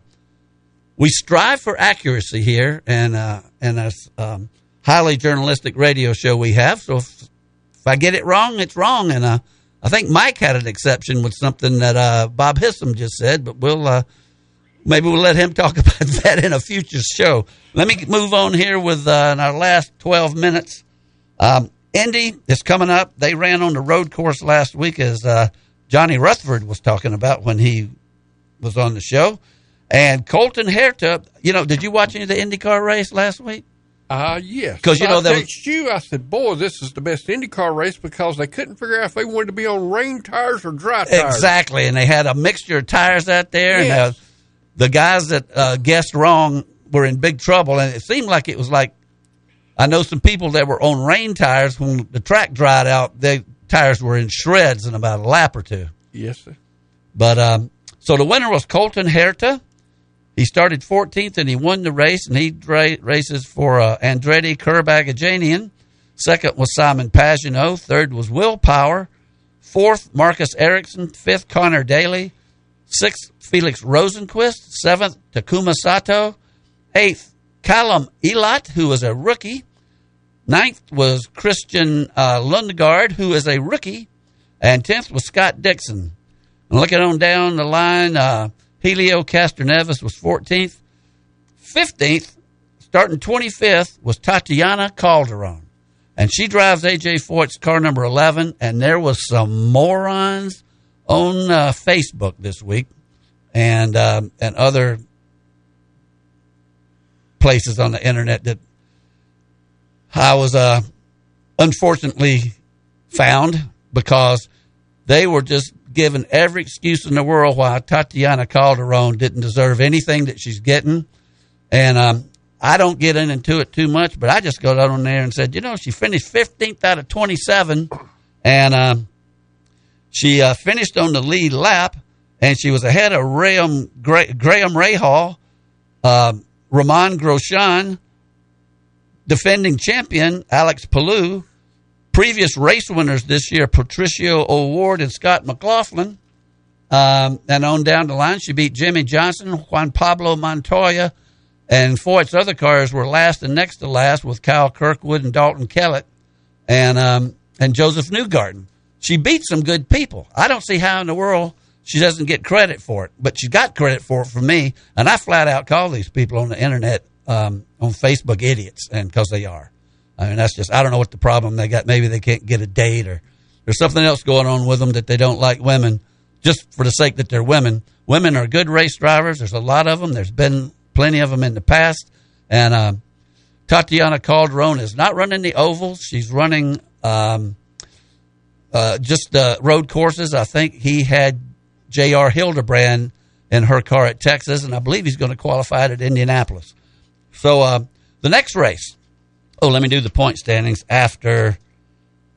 we strive for accuracy here, and uh, and a um, highly journalistic radio show we have. So if, if I get it wrong, it's wrong, and uh, I think Mike had an exception with something that uh, Bob Hissom just said, but we'll uh, maybe we'll let him talk about that in a future show. Let me move on here with uh, our last twelve minutes. Um, Indy is coming up. They ran on the road course last week, as uh, Johnny Rutherford was talking about when he was on the show. And Colton Herta, you know, did you watch any of the IndyCar race last week? Uh, yes. 'Cause, you know, I there was- you. I said, "Boy, this is the best IndyCar race because they couldn't figure out if they wanted to be on rain tires or dry tires." Exactly, and they had a mixture of tires out there, Yes. and uh, the guys that uh, guessed wrong were in big trouble. And it seemed like it was like I know some people that were on rain tires when the track dried out. Their tires were in shreds in about a lap or two. Yes, sir. But um, so the winner was Colton Herta, He started 14th and he won the race, and he races for uh, Andretti Curb-Agajanian. Second was Simon Pagenaud. Third was Will Power. Fourth, Marcus Ericsson. Fifth, Connor Daly. Sixth, Felix Rosenqvist. Seventh, Takuma Sato. Eighth, Callum Ilott, who was a rookie. Ninth was Christian uh, Lundgaard, who is a rookie. And tenth was Scott Dixon. Looking on down the line, uh, Helio Castroneves was 14th. 15th, starting 25th, was Tatiana Calderon. And she drives AJ Foyt's car number 11. And there was some morons on uh, Facebook this week and um, and other places on the internet that I was uh, unfortunately found because they were just given every excuse in the world why Tatiana Calderon didn't deserve anything that she's getting. And um, I don't get into it too much, but I just got on there and said, you know, she finished 15th out of 27, and um, she uh, finished on the lead lap, and she was ahead of Graham, Graham Rahal, uh, Romain Grosjean, defending champion Alex Palou, previous race winners this year, Patricio O'Ward and Scott McLaughlin. Um, and on down the line, she beat Jimmie Johnson, Juan Pablo Montoya, and Foyt's other cars were last and next to last with Kyle Kirkwood and Dalton Kellett and um, and Josef Newgarden. She beat some good people. I don't see how in the world she doesn't get credit for it, but she got credit for it from me. And I flat out call these people on the internet, um, on Facebook, idiots, and because they are. I mean, that's just, I don't know what the problem they got. Maybe they can't get a date or there's something else going on with them that they don't like women just for the sake that they're women. Women are good race drivers. There's a lot of them. There's been plenty of them in the past. And uh, Tatiana Calderon is not running the ovals. She's running um, uh, just uh, road courses. I think he had J.R. Hildebrand in her car at Texas, and I believe he's going to qualify at Indianapolis. So uh, the next race, oh, let me do the point standings after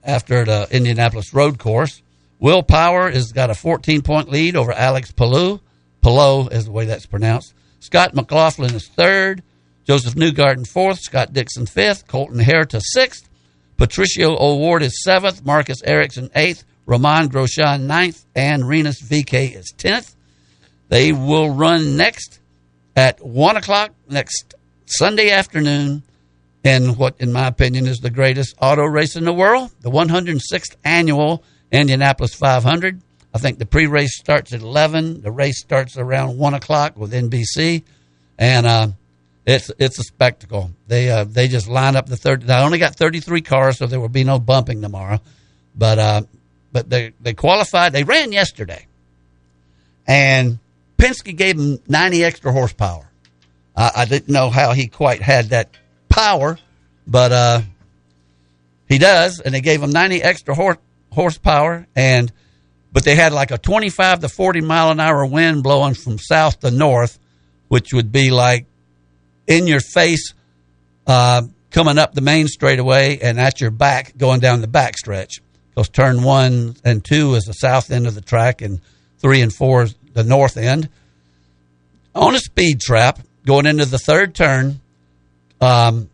after the Indianapolis road course. Will Power has got a 14 point lead over Alex Palou. Palou is the way that's pronounced. Scott McLaughlin is third. Josef Newgarden fourth. Scott Dixon fifth. Colton Herta sixth. Patricio O'Ward is seventh. Marcus Ericsson eighth. Romain Grosjean ninth. And Rinus VeeKay is tenth. They will run next at one o'clock next Sunday afternoon in what, in my opinion, is the greatest auto race in the world, the 106th annual Indianapolis 500. I think the pre-race starts at 11. The race starts around one o'clock with NBC, and uh, it's it's a spectacle. They uh, they just line up the third. I only got 33 cars, so there will be no bumping tomorrow. But uh, but they they qualified. They ran yesterday, and Penske gave them 90 extra horsepower. I didn't know how he quite had that power, but uh, he does, and they gave him 90 extra horse, horsepower, and but they had like a 25 to 40 mile an hour wind blowing from south to north, which would be like in your face uh, coming up the main straightaway and at your back going down the back stretch. Because turn one and two is the south end of the track, and three and four is the north end. On a speed trap going into the third turn, um,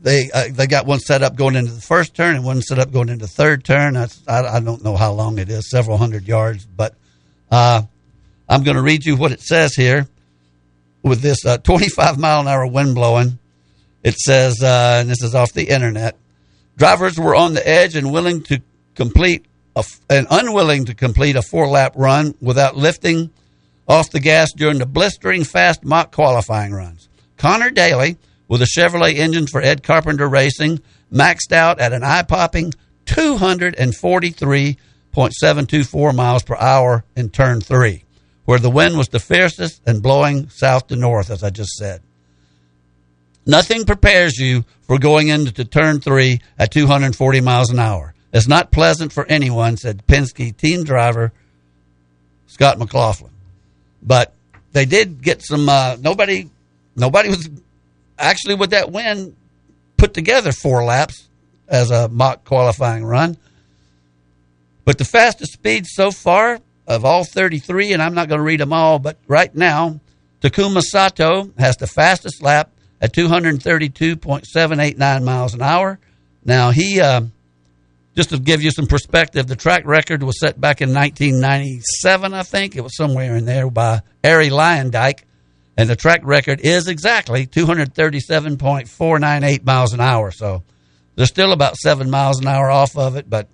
they uh, they got one set up going into the first turn and one set up going into third turn. That's, I, I don't know how long it is, several hundred yards, but uh, I'm going to read you what it says here. With this uh, 25 mile an hour wind blowing, it says, uh, and this is off the internet. Drivers were on the edge and willing to complete a, and unwilling to complete a four lap run without lifting off the gas during the blistering fast mock qualifying runs. Connor Daly with a Chevrolet engine for Ed Carpenter Racing, maxed out at an eye popping 243.724 miles per hour in turn three, where the wind was the fiercest and blowing south to north, as I just said. Nothing prepares you for going into turn three at 240 miles an hour. It's not pleasant for anyone, said Penske team driver Scott McLaughlin. But they did get some. Uh, nobody, nobody was actually with that win put together four laps as a mock qualifying run. But the fastest speed so far of all 33, and I'm not going to read them all, but right now, Takuma Sato has the fastest lap at 232.789 miles an hour. Now, he, uh, just to give you some perspective, the track record was set back in 1997, I think. It was somewhere in there by Arie Luyendyk. And the track record is exactly 237.498 miles an hour. So they're still about seven miles an hour off of it, but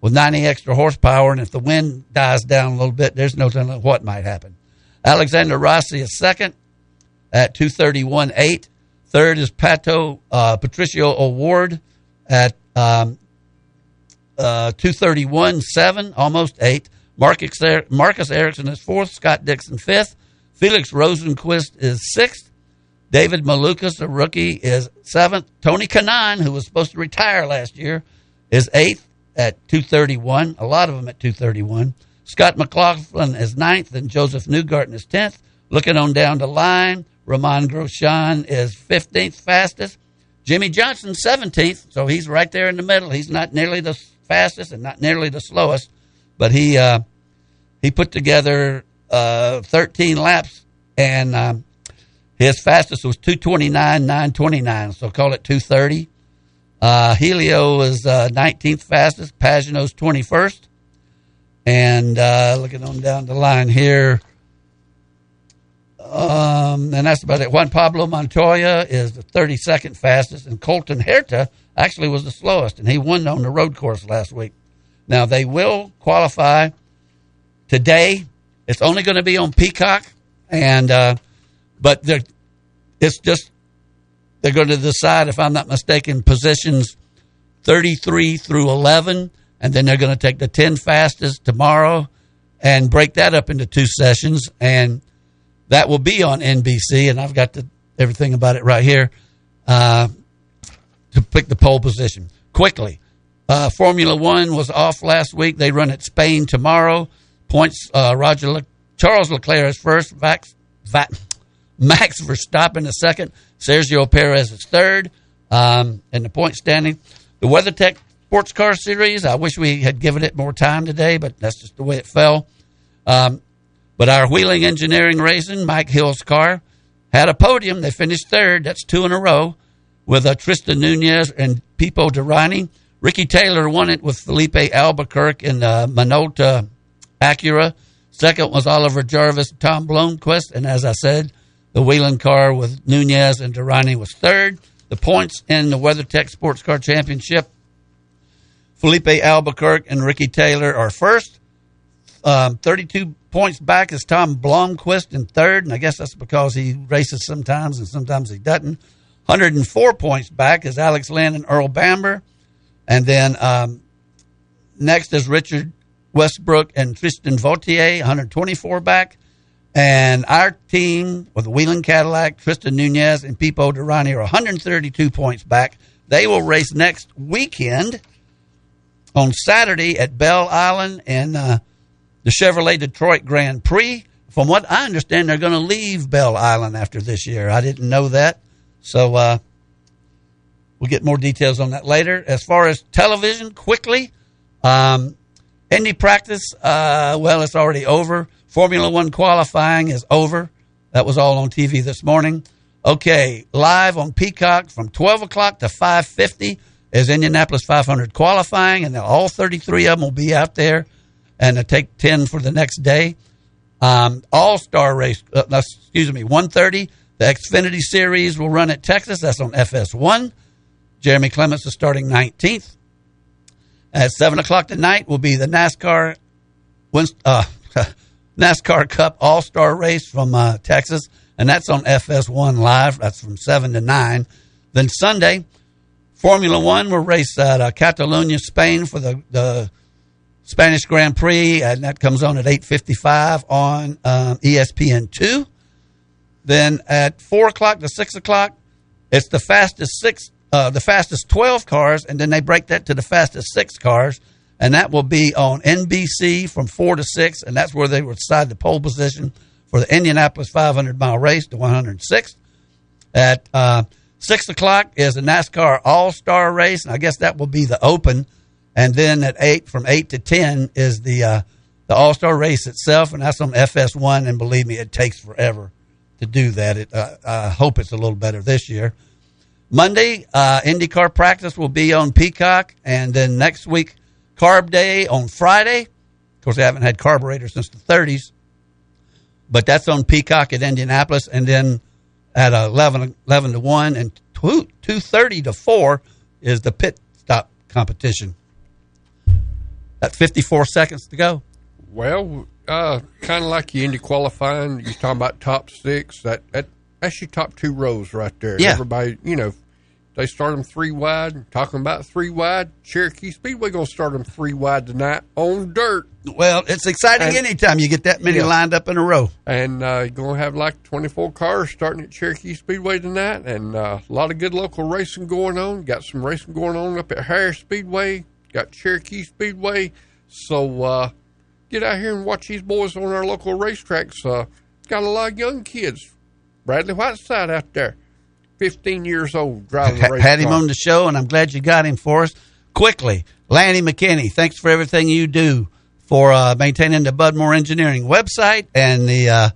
with 90 extra horsepower, and if the wind dies down a little bit, there's no telling what might happen. Alexander Rossi is second at 231.8. Third is Pato uh, Patricio O'Ward at um, uh, 231.7, almost 8. Marcus, Marcus Ericsson is fourth. Scott Dixon fifth. Felix Rosenqvist is sixth. David Malukas, a rookie, is seventh. Tony Kanaan, who was supposed to retire last year, is eighth at 231. A lot of them at 231. Scott McLaughlin is ninth, and Josef Newgarden is 10th. Looking on down the line, Romain Grosjean is 15th fastest. Jimmie Johnson, 17th, so he's right there in the middle. He's not nearly the fastest and not nearly the slowest, but he uh, he put together uh, 13 laps, and um, his fastest was 229, 929, so call it 230. Uh, Helio is 19th uh, fastest, Pagenaud's 21st. And uh, looking on down the line here, um, and that's about it. Juan Pablo Montoya is the 32nd fastest, and Colton Herta actually was the slowest, and he won on the road course last week. Now, they will qualify today. It's only going to be on Peacock, and uh, but it's just they're going to decide, if I'm not mistaken, positions 33 through 11 and then they're going to take the 10 fastest tomorrow and break that up into two sessions and that will be on NBC and I've got the, everything about it right here uh, to pick the pole position quickly. Uh, Formula One was off last week. They run at Spain tomorrow. Points uh, Roger Le- Charles Leclerc is first. Vax, Vax, Max Verstappen is second. Sergio Perez is third um, in the point standing. The WeatherTech sports car series. I wish we had given it more time today, but that's just the way it fell. Um, but our Whelen engineering racing, Mike Hill's car, had a podium. They finished third. That's two in a row with uh, Tristan Nunez and Pipo Derani. Ricky Taylor won it with Filipe Albuquerque in the Minolta Acura. Second was Oliver Jarvis, Tom Blomqvist, and as I said, the Whelen car with Nunez and Derani was third. The points in the WeatherTech Sports Car Championship Filipe Albuquerque and Ricky Taylor are first. Um, 32 points back is Tom Blomqvist in third, and I guess that's because he races sometimes and sometimes he doesn't. 104 points back is Alex Lynn and Earl Bamber. And then um, next is Richard Westbrook and Tristan Vautier, 124 back. And our team with Whelen Cadillac, Tristan Nunez and Pipo Derani are 132 points back. They will race next weekend on Saturday at Belle Isle and uh, the Chevrolet Detroit Grand Prix. From what I understand, they're going to leave Belle Isle after this year. I didn't know that. So uh, we'll get more details on that later. As far as television, quickly, um, Indy practice, uh, well, it's already over. Formula One qualifying is over. That was all on TV this morning. Okay, live on Peacock from 12 o'clock to 550 is Indianapolis 500 qualifying, and all 33 of them will be out there, and they take 10 for the next day. Um, all star race, uh, excuse me, 130. The Xfinity Series will run at Texas. That's on FS1. Jeremy Clements is starting 19th. At 7 o'clock tonight will be the NASCAR uh, NASCAR Cup All Star Race from uh, Texas, and that's on FS1 Live. That's from 7 to 9. Then Sunday, Formula One will race at uh, Catalonia, Spain for the, the Spanish Grand Prix, and that comes on at 8.55 on um, ESPN2. Then at 4 o'clock to 6 o'clock, it's the fastest six, uh, the fastest 12 cars, and then they break that to the fastest six cars, and that will be on NBC from 4 to 6, and that's where they will decide the pole position for the Indianapolis 500 mile race, the 106th. At uh, Six o'clock is the NASCAR All Star race, and I guess that will be the Open. And then at eight, from eight to ten, is the uh, the All Star race itself, and that's on FS1. And believe me, it takes forever to do that. It, uh, I hope it's a little better this year. Monday, uh, IndyCar practice will be on Peacock, and then next week, Carb Day on Friday. Of course, they haven't had carburetors since the 30s, but that's on Peacock at Indianapolis, and then at 11, 11 to 1 and 2, 2.30 to 4 is the pit stop competition. At 54 seconds to go. Well, uh, kind of like the Indy qualifying, you're talking about top six. That, that that's your top two rows right there. Yeah. Everybody, you know, they start them three wide. Talking about three wide, Cherokee Speedway gonna start them three wide tonight on dirt. Well, it's exciting And- anytime you get that many Yeah. lined up in a row. And uh, you're going to have like 24 cars starting at Cherokee Speedway tonight, and uh, a lot of good local racing going on. Got some racing going on up at Harris Speedway, got Cherokee Speedway. So uh, get out here and watch these boys on our local racetracks. Uh, got a lot of young kids. Bradley Whiteside out there, 15 years old, driving Ha- race had him car. on the show, and I'm glad you got him for us. Quickly, Lanny McKinney, thanks for everything you do for uh, maintaining the Bud Moore Engineering website and the uh,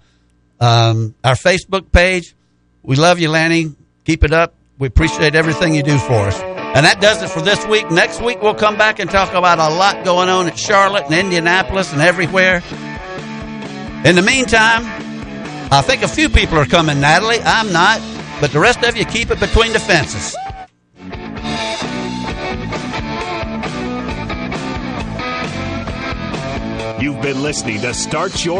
um, our Facebook page. We love you, Lanny. Keep it up. We appreciate everything you do for us. And that does it for this week. Next week, we'll come back and talk about a lot going on at Charlotte and Indianapolis and everywhere. In the meantime, I think a few people are coming, Natalie. I'm not. But the rest of you keep it between the fences. You've been listening to Start Your